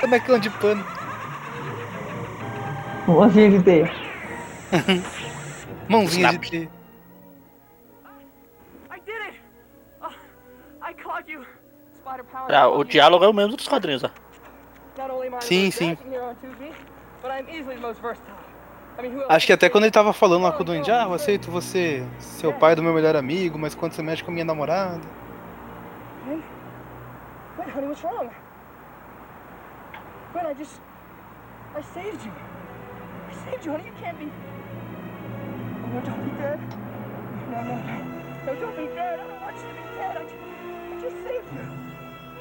Bonecão de pano. Mãozinha de teia. Mãozinha Snap. de it! Oh. Ah, o diálogo é o mesmo dos quadrinhos, ó. Sim, sim. dashing hero on 2B, but I'm easily the most versatile. Acho que até quando ele tava falando lá com o Duende, ah, eu aceito você, seu pai do meu melhor amigo, mas quando você mexe com a minha namorada. Hey? Wait, honey, what's wrong? Gwen, I just... I saved you. I saved you, honey. You can't be... Oh, no, don't be dead. No, no, no. No, don't be dead. saved you.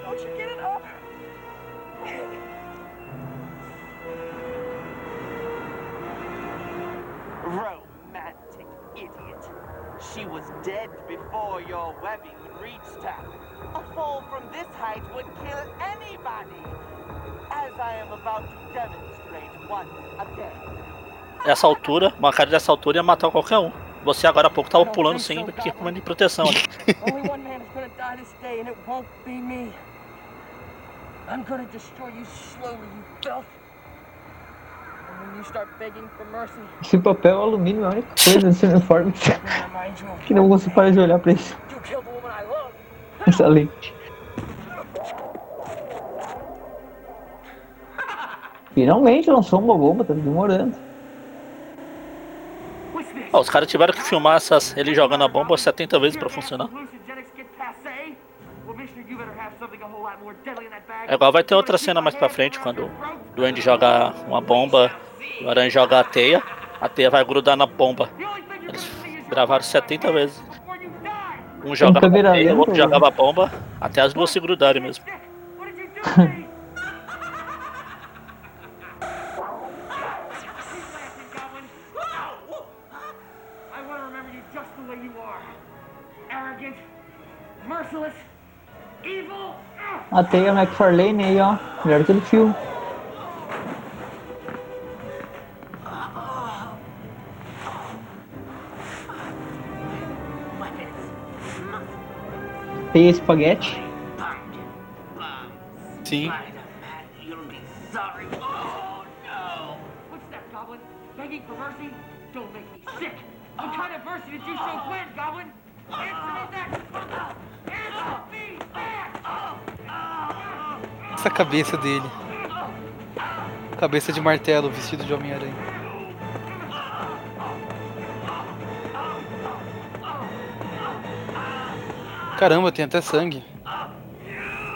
Don't you get it up? Romantic idiot. She was dead before your webbing reached her. A fall from this height would kill anybody, as I am about to demonstrate once again. Essa altura, uma cara dessa altura ia matar qualquer um. Você agora há pouco tava pulando sem equipamento de proteção ali. I'm gonna destroy you slowly, you filth. And when you start begging for mercy, Esse papel alumínio é a única coisa desse uniforme que não consigo parar de olhar pra isso. Essa lente. Finalmente lançou uma bomba, tá demorando. Ó, os caras tiveram que filmar essas, ele jogando a bomba 70 vezes pra funcionar. É igual vai ter outra cena mais pra frente, quando o Duende joga uma bomba, o Aranha joga a teia, a teia vai grudar na bomba. Eles gravaram 70 vezes. Um jogava a teia, o outro lenta, jogava a bomba, até as duas se grudarem mesmo. A teia McFarlane aí, ó. Melhor que do filme. Answer me that! Essa cabeça dele. Cabeça de martelo, vestido de Homem-Aranha. Caramba, tem até sangue.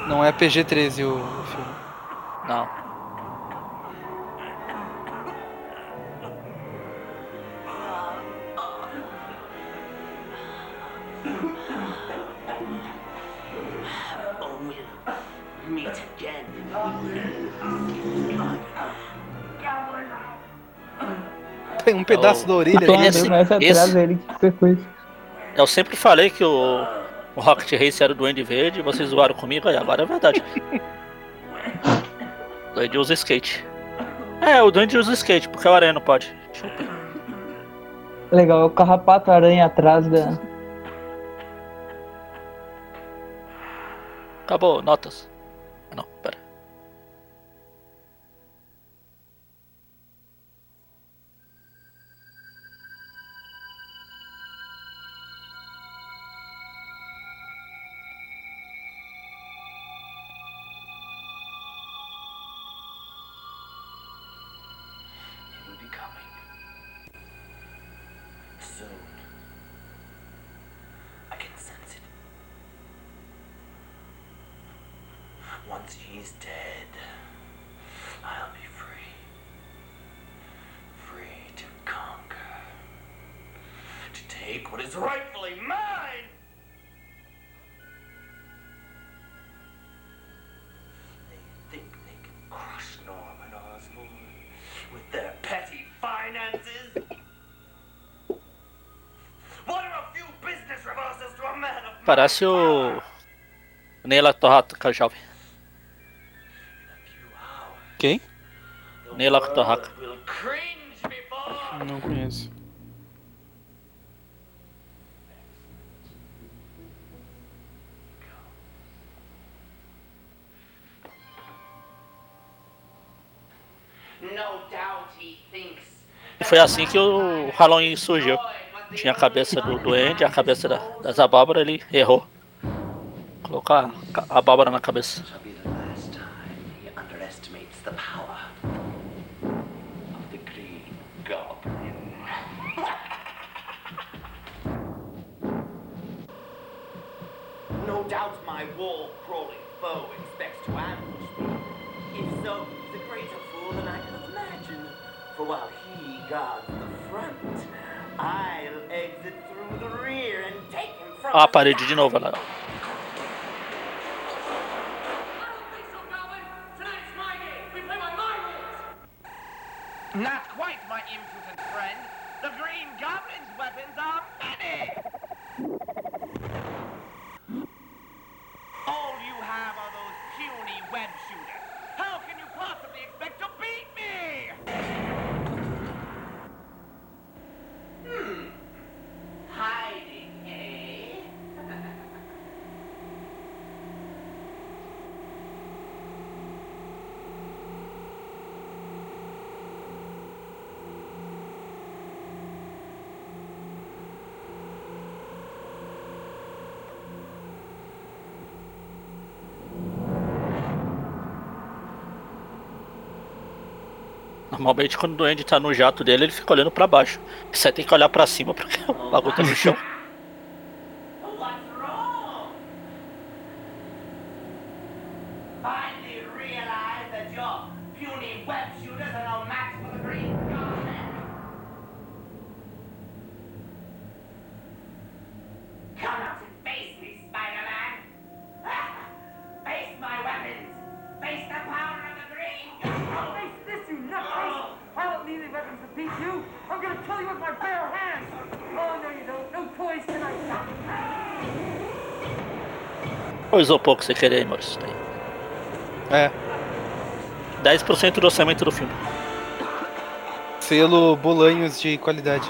Não é PG-13 o, o filme. Não. Tem um pedaço da orelha Então, ali. esse- começa atrás esse- dele, qualquer coisa. Eu sempre falei que o, o Rocket Race era o Duende Verde, vocês zoaram comigo, aí agora é verdade. o Duende usa skate. É, o Duende usa skate, porque o Aranha não pode. Legal, é o carrapato aranha atrás da. Acabou, notas. Não, pera. Parece o. Neila Torraca jovem. Quem? Neila Torraca. will cringe before? Não conheço. No doubt he thinks E foi assim que o Halloween surgiu. Tinha a cabeça do Duende, a cabeça da- das abóboras, ele errou. Colocou a, a abóbora na cabeça. Ó, a parede de novo, ela. Not quite, my impudent friend. The Green Goblin's weapons are many! Normalmente quando o duende tá no jato dele, ele fica olhando pra baixo. Você tem que olhar pra cima porque o bagulho tá no chão. Ou isopor que você querer aí, Maurício. Aí. É. 10% do orçamento do filme. Selo Bolanhos de qualidade.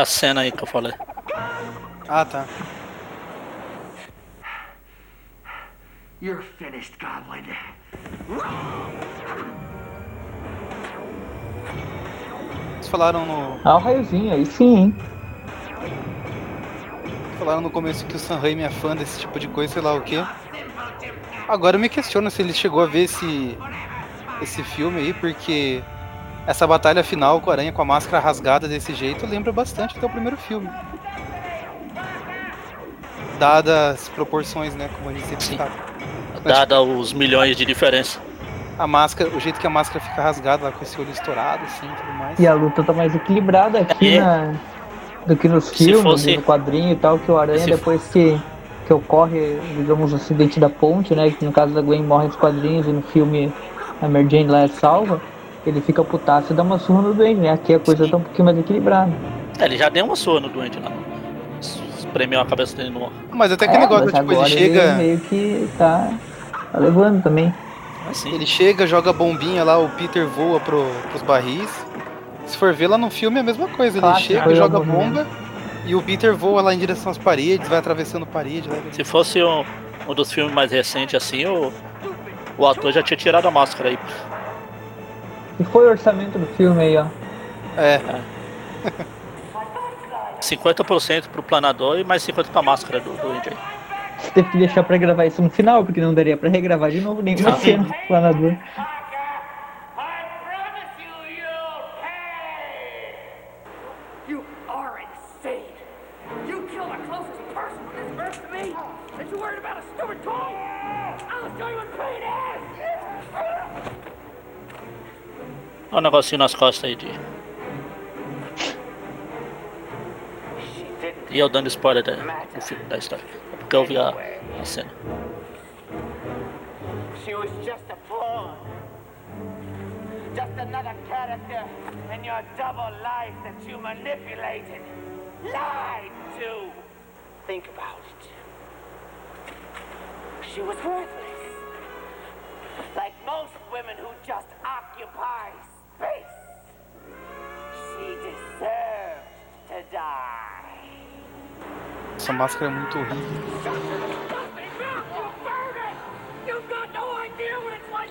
A cena aí que eu falei. Ah, tá. You're finished, Goblin. Vocês falaram no, Ah, o raiozinho, aí sim, hein? falaram no começo que o Sam Raimi é fã desse tipo de coisa, sei lá o quê. Agora eu me questiono se ele chegou a ver esse, esse filme aí, porque essa batalha final com a aranha com a máscara rasgada desse jeito lembra bastante até o primeiro filme. Dadas as proporções, né? Como a gente sempre sabe. Dada os milhões de diferença. A máscara, o jeito que a máscara fica rasgada lá com esse olho estourado, assim e tudo mais. E a luta tá mais equilibrada aqui É. na, do que nos Se filmes, fosse- no quadrinho e tal, que o Aranha, Se depois que, que ocorre, digamos, o acidente da ponte, né? Que no caso da Gwen morre nos quadrinhos e no filme a Mary Jane lá é salva, ele fica putaço e dá uma surra no doente, né? Aqui a coisa tá um pouquinho mais equilibrada. É, ele já deu uma sua no doente lá. Espremeu a cabeça dele no ar. Mas até que É, negócio, mas tipo, ele chega. meio que tá, tá levando também. Assim, Ele chega, joga a bombinha lá, o Peter voa pro, pros barris. Se for ver lá no filme é a mesma coisa. Ele Clássico, chega, joga bomba e o Peter voa lá em direção às paredes, vai atravessando parede. Lá. se fosse um, um dos filmes mais recentes assim, o, o ator já tinha tirado a máscara aí. E foi o orçamento do filme aí, ó. É, 50% pro planador e mais 50% pra máscara do doente aí. Você teve que deixar pra gravar isso no final, porque não daria pra regravar de novo nenhuma cena do planador. Olha negocinho nas costas aí de. E eu dando spoiler da, do filme, da história. É porque eu vi a, a cena. She was just a. Just another character in your double life that you manipulated. Think about it. She was worthless. Like most women who just occupy space. She deserved to die. Essa máscara é muito horrível. You've got no idea what it's like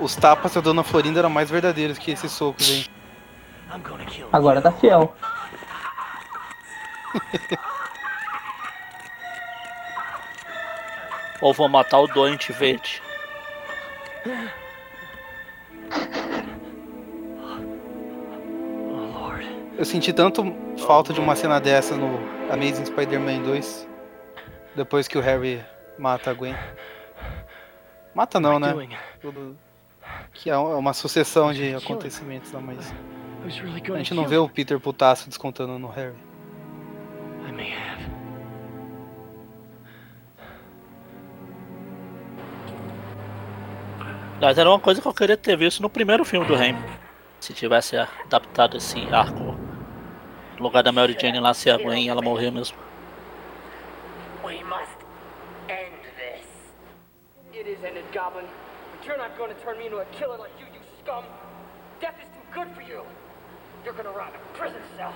Os tapas da Dona Florinda eram mais verdadeiros que esses socos aí. Agora tá fiel. Ou vou matar o doente verde. Eu senti tanto falta de uma cena dessa no Amazing Spider-Man 2. Depois que o Harry mata a Gwen. Mata não, né? Tudo- Que é uma sucessão de acontecimentos lá, mas. A gente não vê o Peter putaço descontando no Harry. I may have. Mas era uma coisa que eu queria ter visto no primeiro filme do Raimi. Se tivesse adaptado esse arco. No lugar da Mary Jane lá ser a Gwen e ela morrer mesmo. We must end this. It is ended, Goblin. You're not going to turn me into a killer like you, you scum. Death is too good for you. You're going to rot in a prison cell.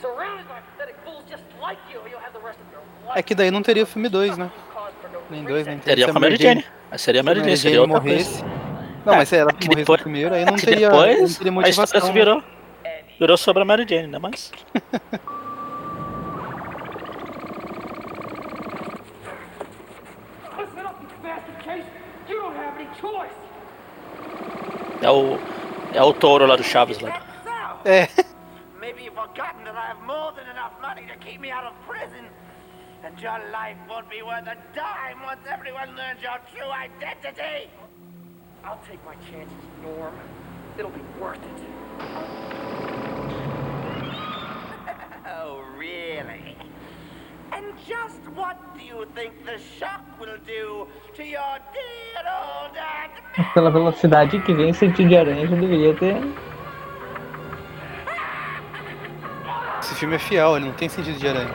Surrounded by pathetic fools just like you, you'll have the rest of your life. É que daí não teria o filme 2, né? Nem dois, nem três. Teria Se com a Mary Jane. Aí seria a Mary Jane, seria outra morresse. coisa. Não, mas se ela É que morresse depois- primeiro, aí é não teria, não depois teria a história motivação. se virou. Virou sobre a Mary Jane, né? Mas. É o. É o touro lá do Chaves lá. É. Maybe you've forgotten that I have more than enough money to keep me out of prison. And your life won't be worth a dime once everyone learns your true identity. I'll take my chances, Norm. It'll be worth it. Oh, really? And just what do you think the shock will do to your dear old Aunt Pela velocidade que vem, sentido de aranha já deveria ter. Esse filme é fiel, ele não tem sentido de aranha.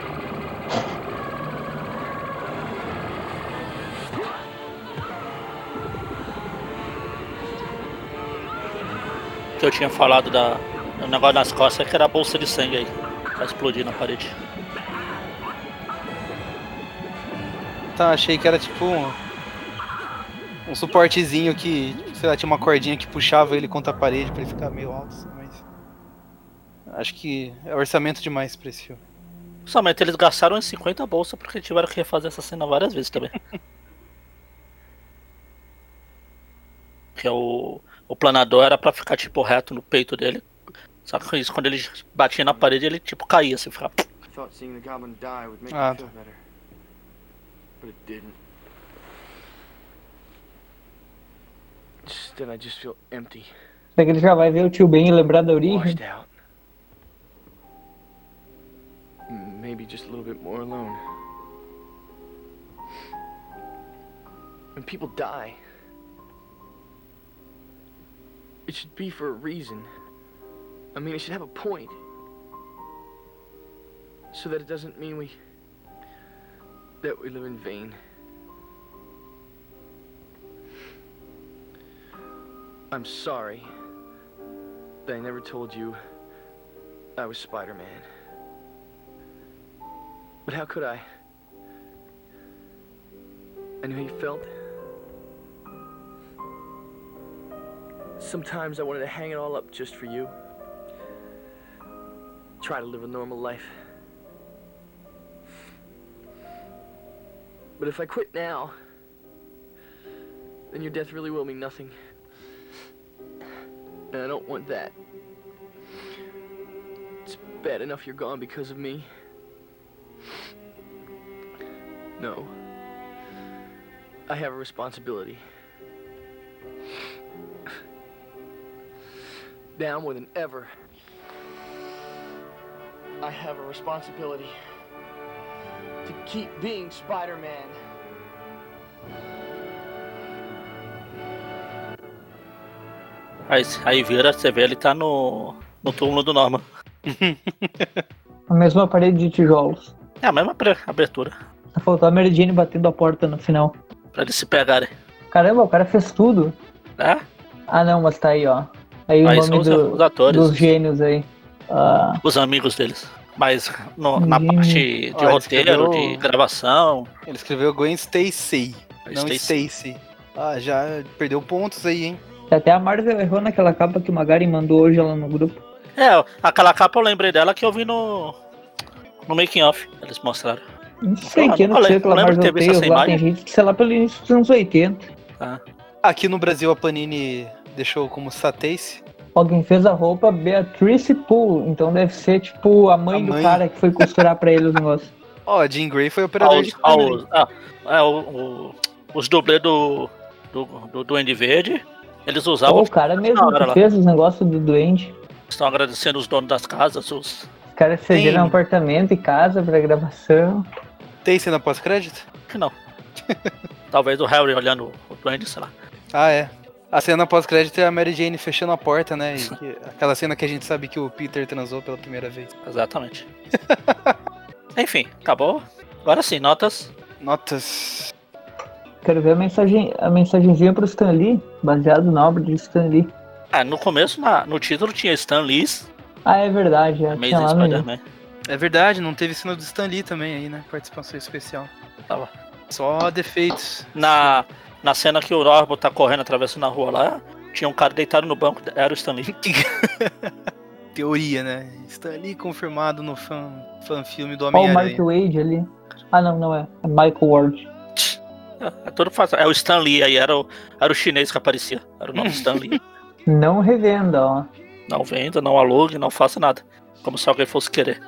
Que eu tinha falado da. O negócio nas costas que era a bolsa de sangue aí. Pra explodir na parede. Tá, achei que era tipo um, um suportezinho que, sei lá, tinha uma cordinha que puxava ele contra a parede pra ele ficar meio alto, assim, mas. Acho que é orçamento demais pra esse filme. Somente eles gastaram uns 50 bolsas porque tiveram que refazer essa cena várias vezes também. que é o, o planador era pra ficar tipo reto no peito dele. Só que isso, quando ele batia na parede, ele tipo caía assim, ficava. I But it didn't. Just then I just feel empty, Será que ele já vai ver o tio Ben e lembrar da origem? washed out. Maybe just a little bit more alone. When people die, it should be for a reason. I mean, it should have a point. So that it doesn't mean we. That we live in vain. I'm sorry that I never told you I was Spider Man. But how could I? I knew how you felt. Sometimes I wanted to hang it all up just for you. Try to live a normal life. But if I quit now, then your death really will mean nothing. And I don't want that. It's bad enough you're gone because of me. No. I have a responsibility. Now more than ever. I have a responsibility keep being Spider-Man. Aí, aí vira, você vê ele tá no, no túmulo do Norman. A mesma parede de tijolos. É a mesma abertura. Só faltou a Mary Jane batendo a porta no final. Pra eles se pegarem. Caramba, o cara fez tudo. É? Ah não, mas tá aí, ó. Aí Aí o nome do- os atores, dos gênios aí. Ah, os amigos deles. Mas no- na Hum. parte de Ó, roteiro, escreveu- de gravação. Ele escreveu Gwen Stacy, não Stacy. Stacy. Ah, já perdeu pontos aí, hein? até a Marvel errou naquela capa que o Magari mandou hoje lá no grupo. É, aquela capa eu lembrei dela que eu vi no. No making off. Eles mostraram. Não sei Ah, que não lembro de Marvel ter visto Tales essa lá, tem imagem. gente que sei lá pelo início dos anos 80. Aqui no Brasil a Panini deixou como Satace. Alguém fez a roupa Beatrice Poole, então deve ser tipo a mãe, A do mãe. cara que foi costurar pra ele os negócios. Ó, Jean Grey foi operador Aos, de câmera. aos, ah, é, o, o- os dublês do, do, do Duende Verde, eles usavam. Pô, o cara mesmo que lá. fez os negócios do Duende. Estão agradecendo os donos das casas, os. Os caras cederam Tem- um apartamento e casa pra gravação. Tem cena pós-crédito? Não. Talvez o Harry olhando o Duende, sei lá. Ah, é. A cena pós-crédito é a Mary Jane fechando a porta, né? E que- aquela cena que a gente sabe que o Peter transou pela primeira vez. Exatamente. Enfim, acabou. Agora sim, notas. Notas. Quero ver a mensagem, a mensagenzinha pro Stan Lee, baseado na obra de Stan Lee. Ah, no começo, na- no título tinha Stan Lee's Ah, é verdade, tinha Amazing lá no Spider-Man. É verdade, não teve cena do Stan Lee também aí, né? Participação especial. Tava. Só defeitos. Na, na cena que o Norbo tá correndo, atravessando a rua lá, tinha um cara deitado no banco, era o Stan Lee. Teoria, né? Stan Lee confirmado no fã, fã filme do Olha o Homem-Aranha. Wade ali. Ah, não, não é. É Michael Ward. É, é tudo fácil. É o Stan Lee, aí era o, era o chinês que aparecia. Era o nome Stan Lee. Não revenda, ó. Não venda, não alugue, não faça nada. Como se alguém fosse querer.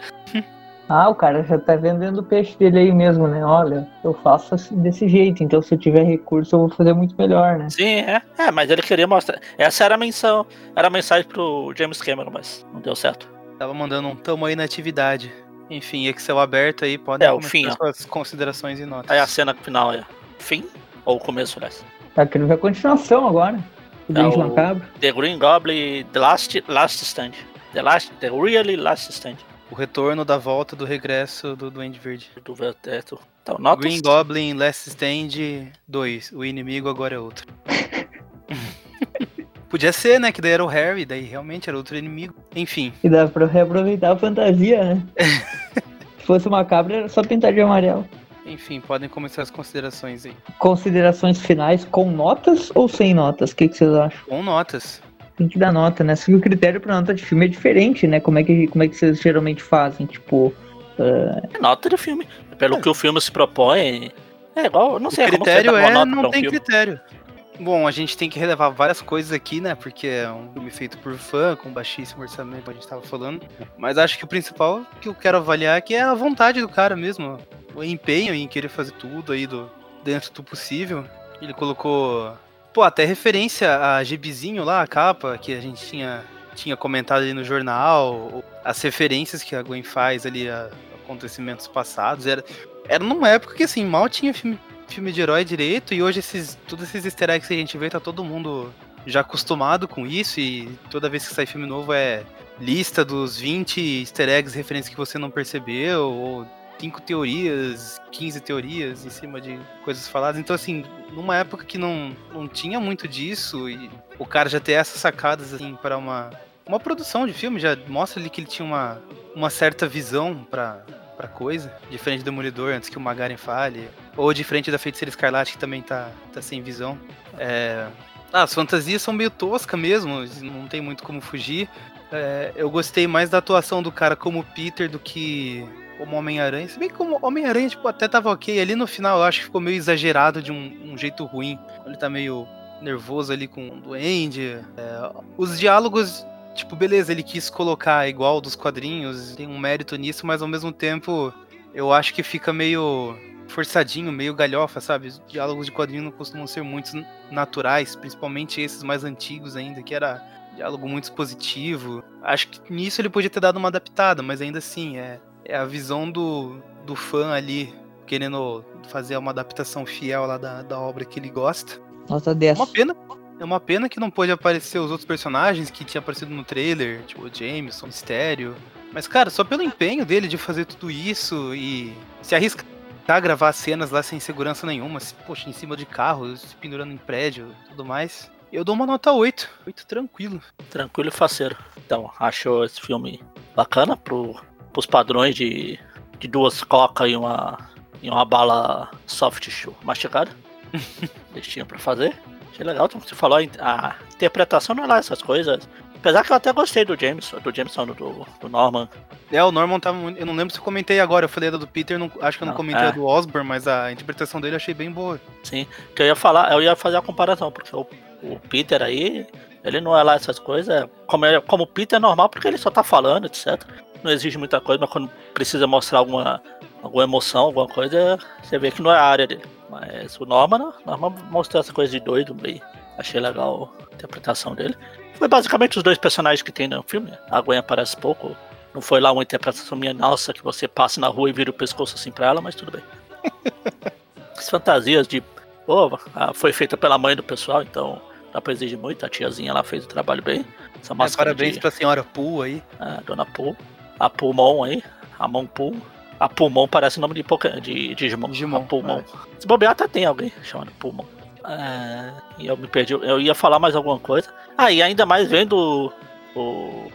Ah, o cara já tá vendendo o peixe dele aí mesmo, né? Olha, eu faço assim, desse jeito, então se eu tiver recurso eu vou fazer muito melhor, né? Sim, é. É, mas ele queria mostrar. Essa era a menção. Era a mensagem pro James Cameron, mas não deu certo. Tava mandando um tamo aí na atividade. Enfim, Excel aberto aí, podem É, o fim, ó. suas considerações e notas. Aí a cena final é fim ou começo, aliás. Tá querendo ver a continuação agora. O É o- Macabro. The Green Goblin The Last, last Stand. The, last, the Really Last Stand. O retorno da volta do regresso do Duende Verde. Do teto. Então, notas. Green Goblin Last Stand 2. O inimigo agora é outro. Podia ser, né? Que daí era o Harry, daí realmente era outro inimigo. Enfim, E dá pra reaproveitar a fantasia, né? Se fosse uma cabra, era só pintar de amarelo. enfim, podem começar as considerações aí. Considerações finais com notas ou sem notas? O que, que vocês acham? Com notas. Tem que dar nota, né? Só que o critério pra nota de filme é diferente, né? Como é que, como é que vocês geralmente fazem? Tipo, É nota de filme. Pelo que o filme se propõe. É igual, não O sei como você critério dá uma é, nota não um tem filme. critério. Bom, a gente tem que relevar várias coisas aqui, né? Porque é um filme feito por fã, com baixíssimo orçamento, como a gente tava falando. Mas acho que o principal que eu quero avaliar aqui é a vontade do cara mesmo. O empenho em querer fazer tudo aí do, dentro do possível. Ele colocou, pô, até referência a gibizinho lá, a capa, que a gente tinha, tinha comentado ali no jornal. As referências que a Gwen faz ali a acontecimentos passados. Era, era numa época que, assim, mal tinha filme filme de herói direito e hoje esses todos esses easter eggs que a gente vê tá todo mundo já acostumado com isso e toda vez que sai filme novo é lista dos 20 easter eggs referências que você não percebeu ou cinco teorias, 15 teorias em cima de coisas faladas. Então assim, numa época que não, não tinha muito disso e o cara já ter essas sacadas assim para uma uma produção de filme já mostra ali que ele tinha uma uma certa visão para pra coisa, diferente do Demolidor, antes que o Magaren fale, ou diferente da Feiticeira Escarlate, que também tá, tá sem visão. É... Ah, as fantasias são meio toscas mesmo, não tem muito como fugir. É, eu gostei mais da atuação do cara como Peter do que como Homem-Aranha. Se bem que como Homem-Aranha, tipo, até tava ok. Ali no final eu acho que ficou meio exagerado de um, um jeito ruim. Ele tá meio nervoso ali com o Duende. É, os diálogos tipo, beleza, ele quis colocar igual dos quadrinhos, tem um mérito nisso, mas ao mesmo tempo eu acho que fica meio forçadinho, meio galhofa, sabe? Os diálogos de quadrinho não costumam ser muito naturais, principalmente esses mais antigos ainda, que era diálogo muito expositivo. Acho que nisso ele podia ter dado uma adaptada, mas ainda assim, é, é a visão do, do fã ali querendo fazer uma adaptação fiel lá da, da obra que ele gosta. Nota 10. É uma pena. É uma pena que não pôde aparecer os outros personagens que tinha aparecido no trailer, tipo o Jameson, Mistério. Mas, cara, só pelo empenho dele de fazer tudo isso e se arriscar a gravar cenas lá sem segurança nenhuma, se, poxa, em cima de carro, se pendurando em prédio tudo mais. Eu dou uma nota 8. 8 tranquilo. Tranquilo e faceiro. Então, achou esse filme bacana pro, pros padrões de, de duas coca e uma, e uma bala soft shoe mastigada. Eles tinham pra fazer. Achei legal, como você falou, a, a interpretação não é lá essas coisas. Apesar que eu até gostei do Jameson, do Jameson, do, do Norman. É, o Norman tava muito. Eu não lembro se eu comentei agora, eu falei da do Peter, não, acho que eu não, Não, comentei é. a do Osborn, mas a interpretação dele eu achei bem boa. Sim, que eu ia falar, eu ia fazer a comparação, porque o, o Peter aí, ele não é lá essas coisas. Como, é, como o Peter é normal, porque ele só tá falando, etc. Não exige muita coisa, mas quando precisa mostrar alguma, alguma emoção, alguma coisa, você vê que não é a área dele. Mas o Norman, Norman mostrou essa coisa de doido meio. Achei legal a interpretação dele. Foi basicamente os dois personagens que tem no filme. A Gwen aparece pouco. Não foi lá uma interpretação minha, nossa, que você passa na rua e vira o pescoço assim pra ela, mas tudo bem. As fantasias de. Ah, foi feita pela mãe do pessoal, então dá pra exigir muito. A tiazinha lá fez o trabalho bem. Essa É, parabéns de, pra senhora Poo aí. a dona Poo. A Pulmon aí. A Mão Pul. A Pulmon parece nome de, Poké, de Digimon. Digimon, A Pulmon. Se bobear, até tem alguém chamado Pulmon. É, e eu me perdi. Eu ia falar mais alguma coisa. Ah, e ainda mais vendo o,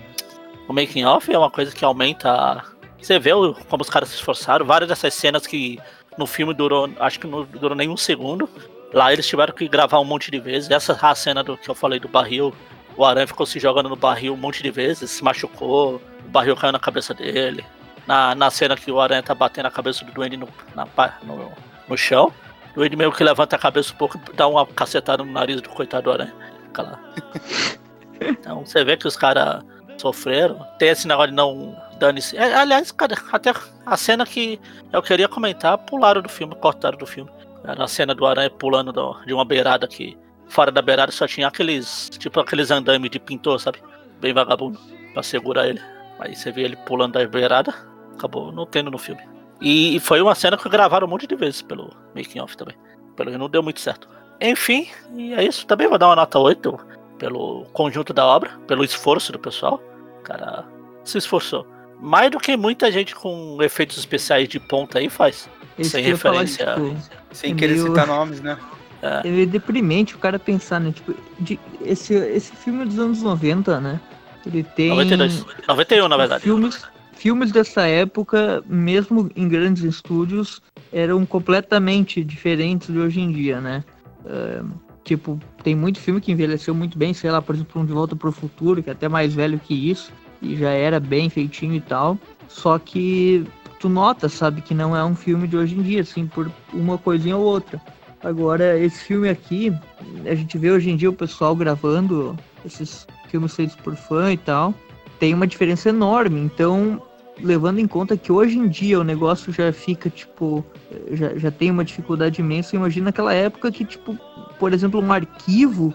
o making off é uma coisa que aumenta. Você vê o- como os caras se esforçaram. Várias dessas cenas que no filme durou, acho que não durou nem um segundo. Lá eles tiveram que gravar um monte de vezes. Essa a cena do que eu falei do barril. O Aranha ficou se jogando no barril um monte de vezes, se machucou, o barril caiu na cabeça dele. Na, na cena que o Aranha tá batendo a cabeça do Duende no, na no, no chão, o Duende meio que levanta a cabeça um pouco e dá uma cacetada no nariz do coitado do Aranha. Fica lá. Então você vê que os caras sofreram. Tem esse negócio de não dane-se. É, aliás, cara, até a cena que eu queria comentar, pularam do filme, cortaram do filme. Era a cena do Aranha pulando do- de uma beirada que fora da beirada só tinha aqueles, tipo aqueles andames de pintor, sabe? Bem vagabundo, pra segurar ele. Aí você vê ele pulando da beirada, acabou não tendo no filme. E, foi uma cena que gravaram um monte de vezes pelo making off também. Pelo que não deu muito certo. Enfim, e é isso. Também vou dar uma nota 8 pelo conjunto da obra, pelo esforço do pessoal. O cara se esforçou. Mais do que muita gente com efeitos especiais de ponta aí faz. Esse sem que eu ia falar, referência. tipo, Sem é querer meio- citar nomes, né? É. É deprimente o cara pensar, né? Tipo, de- esse, esse filme dos anos 90, né? Ele tem. 92. 91, na verdade. Filmes, filmes dessa época, mesmo em grandes estúdios, eram completamente diferentes de hoje em dia, né? Tipo, tem muito filme que envelheceu muito bem, sei lá, por exemplo, um De Volta pro Futuro, que é até mais velho que isso, e já era bem feitinho e tal. Só que tu nota, sabe, que não é um filme de hoje em dia, assim, por uma coisinha ou outra. Agora, esse filme aqui, a gente vê hoje em dia o pessoal gravando esses filmes feitos por fã e tal, tem uma diferença enorme. Então, levando em conta que hoje em dia o negócio já fica, tipo, já, já tem uma dificuldade imensa, imagina naquela época que, tipo, por exemplo, um arquivo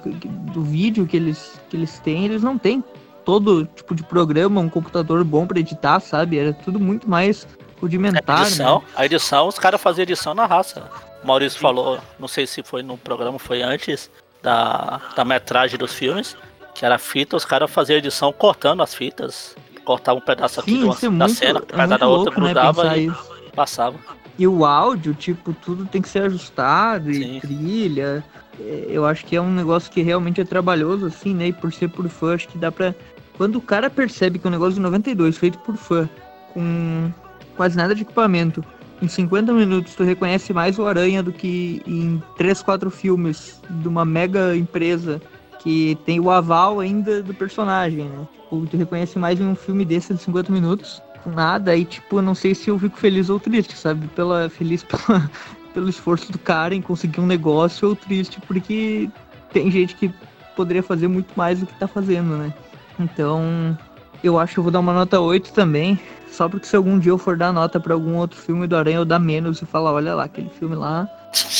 do vídeo que eles, que eles têm, eles não têm todo tipo de programa, um computador bom para editar, sabe? Era tudo muito mais rudimentar, A edição, né? a edição, os caras faziam edição na raça. O Maurício falou, não sei se foi no programa, foi antes da, da metragem dos filmes, que era fita, os caras faziam edição cortando as fitas, cortavam um pedaço aqui Sim, de uma- é da muito- cena, é pedaço muito da outra, louco, né, grudava pensar e isso. passava. E o áudio, tipo, tudo tem que ser ajustado e trilha. É, Eu acho que é um negócio que realmente é trabalhoso, assim, né? E por ser por fã, acho que dá pra. Quando o cara percebe que é um negócio de 92, feito por fã, com quase nada de equipamento, em 50 minutos tu reconhece mais o Aranha do que em 3, 4 filmes de uma mega empresa que tem o aval ainda do personagem, né? Tipo, tu reconhece mais em um filme desse de 50 minutos nada, aí tipo, não sei se eu fico feliz ou triste, sabe? Pela, feliz pela, pelo esforço do cara em conseguir um negócio ou triste porque tem gente que poderia fazer muito mais do que tá fazendo, né? Então, eu acho que eu vou dar uma nota 8 também, só porque se algum dia eu for dar nota pra algum outro filme do Aranha, eu dar menos e falar, olha lá, aquele filme lá,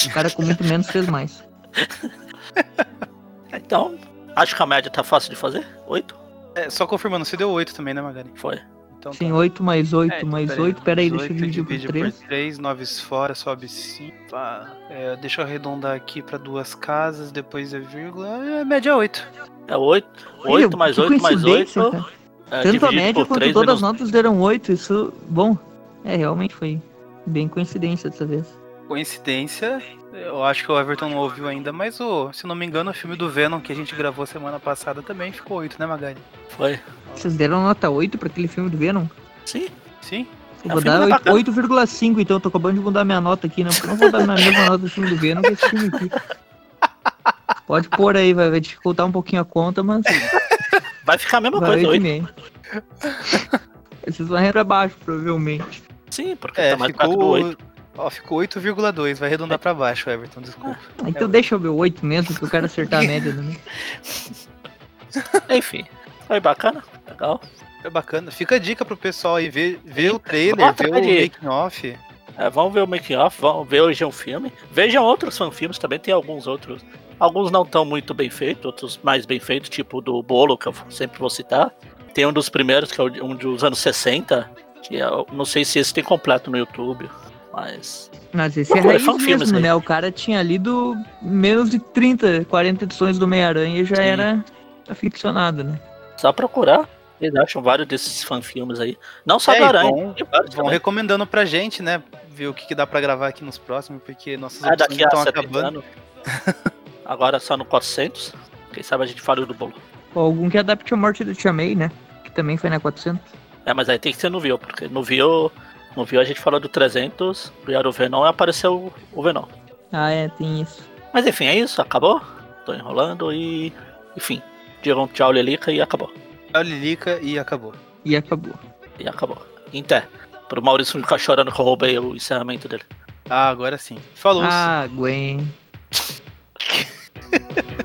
o cara com muito menos fez mais. Então, Acho que a média tá fácil de fazer. 8? É, só confirmando, você deu 8 também, né, Magari? Foi. Então, Sim, 8 mais 8 É, mais peraí, 8. Pera aí, deixa eu 18 dividir por divide 3. 3, 9 fora, sobe 5. É, deixa eu arredondar aqui pra duas casas, depois é vírgula. É média 8. É 8. Olha, 8 mais que 8 mais 8. coincidência, cara. é, Tanto a média por quanto 3 todas as notas deram 8. Isso, bom, é, realmente foi bem coincidência dessa vez. Coincidência, eu acho que o Everton não ouviu ainda, mas o, se não me engano, o filme do Venom que a gente gravou semana passada também ficou 8, né, Magari? Foi. Vocês deram nota 8 pra aquele filme do Venom? Sim. Sim. Eu É, vou dar é oito- bacana. 8,5, então eu tô acabando de mudar minha nota aqui, não, porque eu não vou dar na mesma nota do filme do Venom que esse filme aqui. Pode pôr aí, vai, vai dificultar um pouquinho a conta, mas Vai ficar a mesma vai coisa, 8. 8,5. Vocês vão pra baixo, provavelmente. Sim, porque É, tá mais perto do ficou, 8. Ó, ficou 8,2, vai arredondar pra baixo, Everton, desculpa. Então deixa eu ver o 8 mesmo, que eu quero acertar a média também. Enfim, foi bacana, legal. É bacana. Fica a dica pro pessoal aí ver, ver o trailer, Bota ver o aí. making off. É, vamos ver o making off, vamos ver hoje um filme. Vejam outros fanfilmes também, tem alguns outros. Alguns não tão muito bem feitos, outros mais bem feitos, tipo o do Bolo, que eu sempre vou citar. Tem um dos primeiros, que é um dos anos 60, que é, eu não sei se esse tem completo no YouTube, mas. Mas esse é Pô, é raiz aí. né? O cara tinha lido menos de 30, 40 edições do Meia-Aranha e já Sim. era aficionado, né? Só procurar. Eles acham vários desses fanfilmes aí. Não só É, do Aranha, vão- recomendando pra gente, né? Ver o que, que dá pra gravar aqui nos próximos, porque nossas Ah, daqui estão 70 acabando. anos. Agora só no 400. Quem sabe a gente fala do bolo. Ou algum que adapte a morte do Tia May, né? Que também foi na 400. É, mas aí tem que ser no View, porque no View, não viu, a gente falou do 300, criaram o Venom e apareceu o Venom. Ah, é, tem isso. Mas enfim, é isso, acabou. Tô enrolando e. Enfim, diram tchau, Lilica e acabou. Tchau, Lilica e acabou. E acabou. E acabou. Inter. Pro Maurício ficar chorando que eu roubei o encerramento dele. Ah, agora sim. Falou. Ah, Gwen.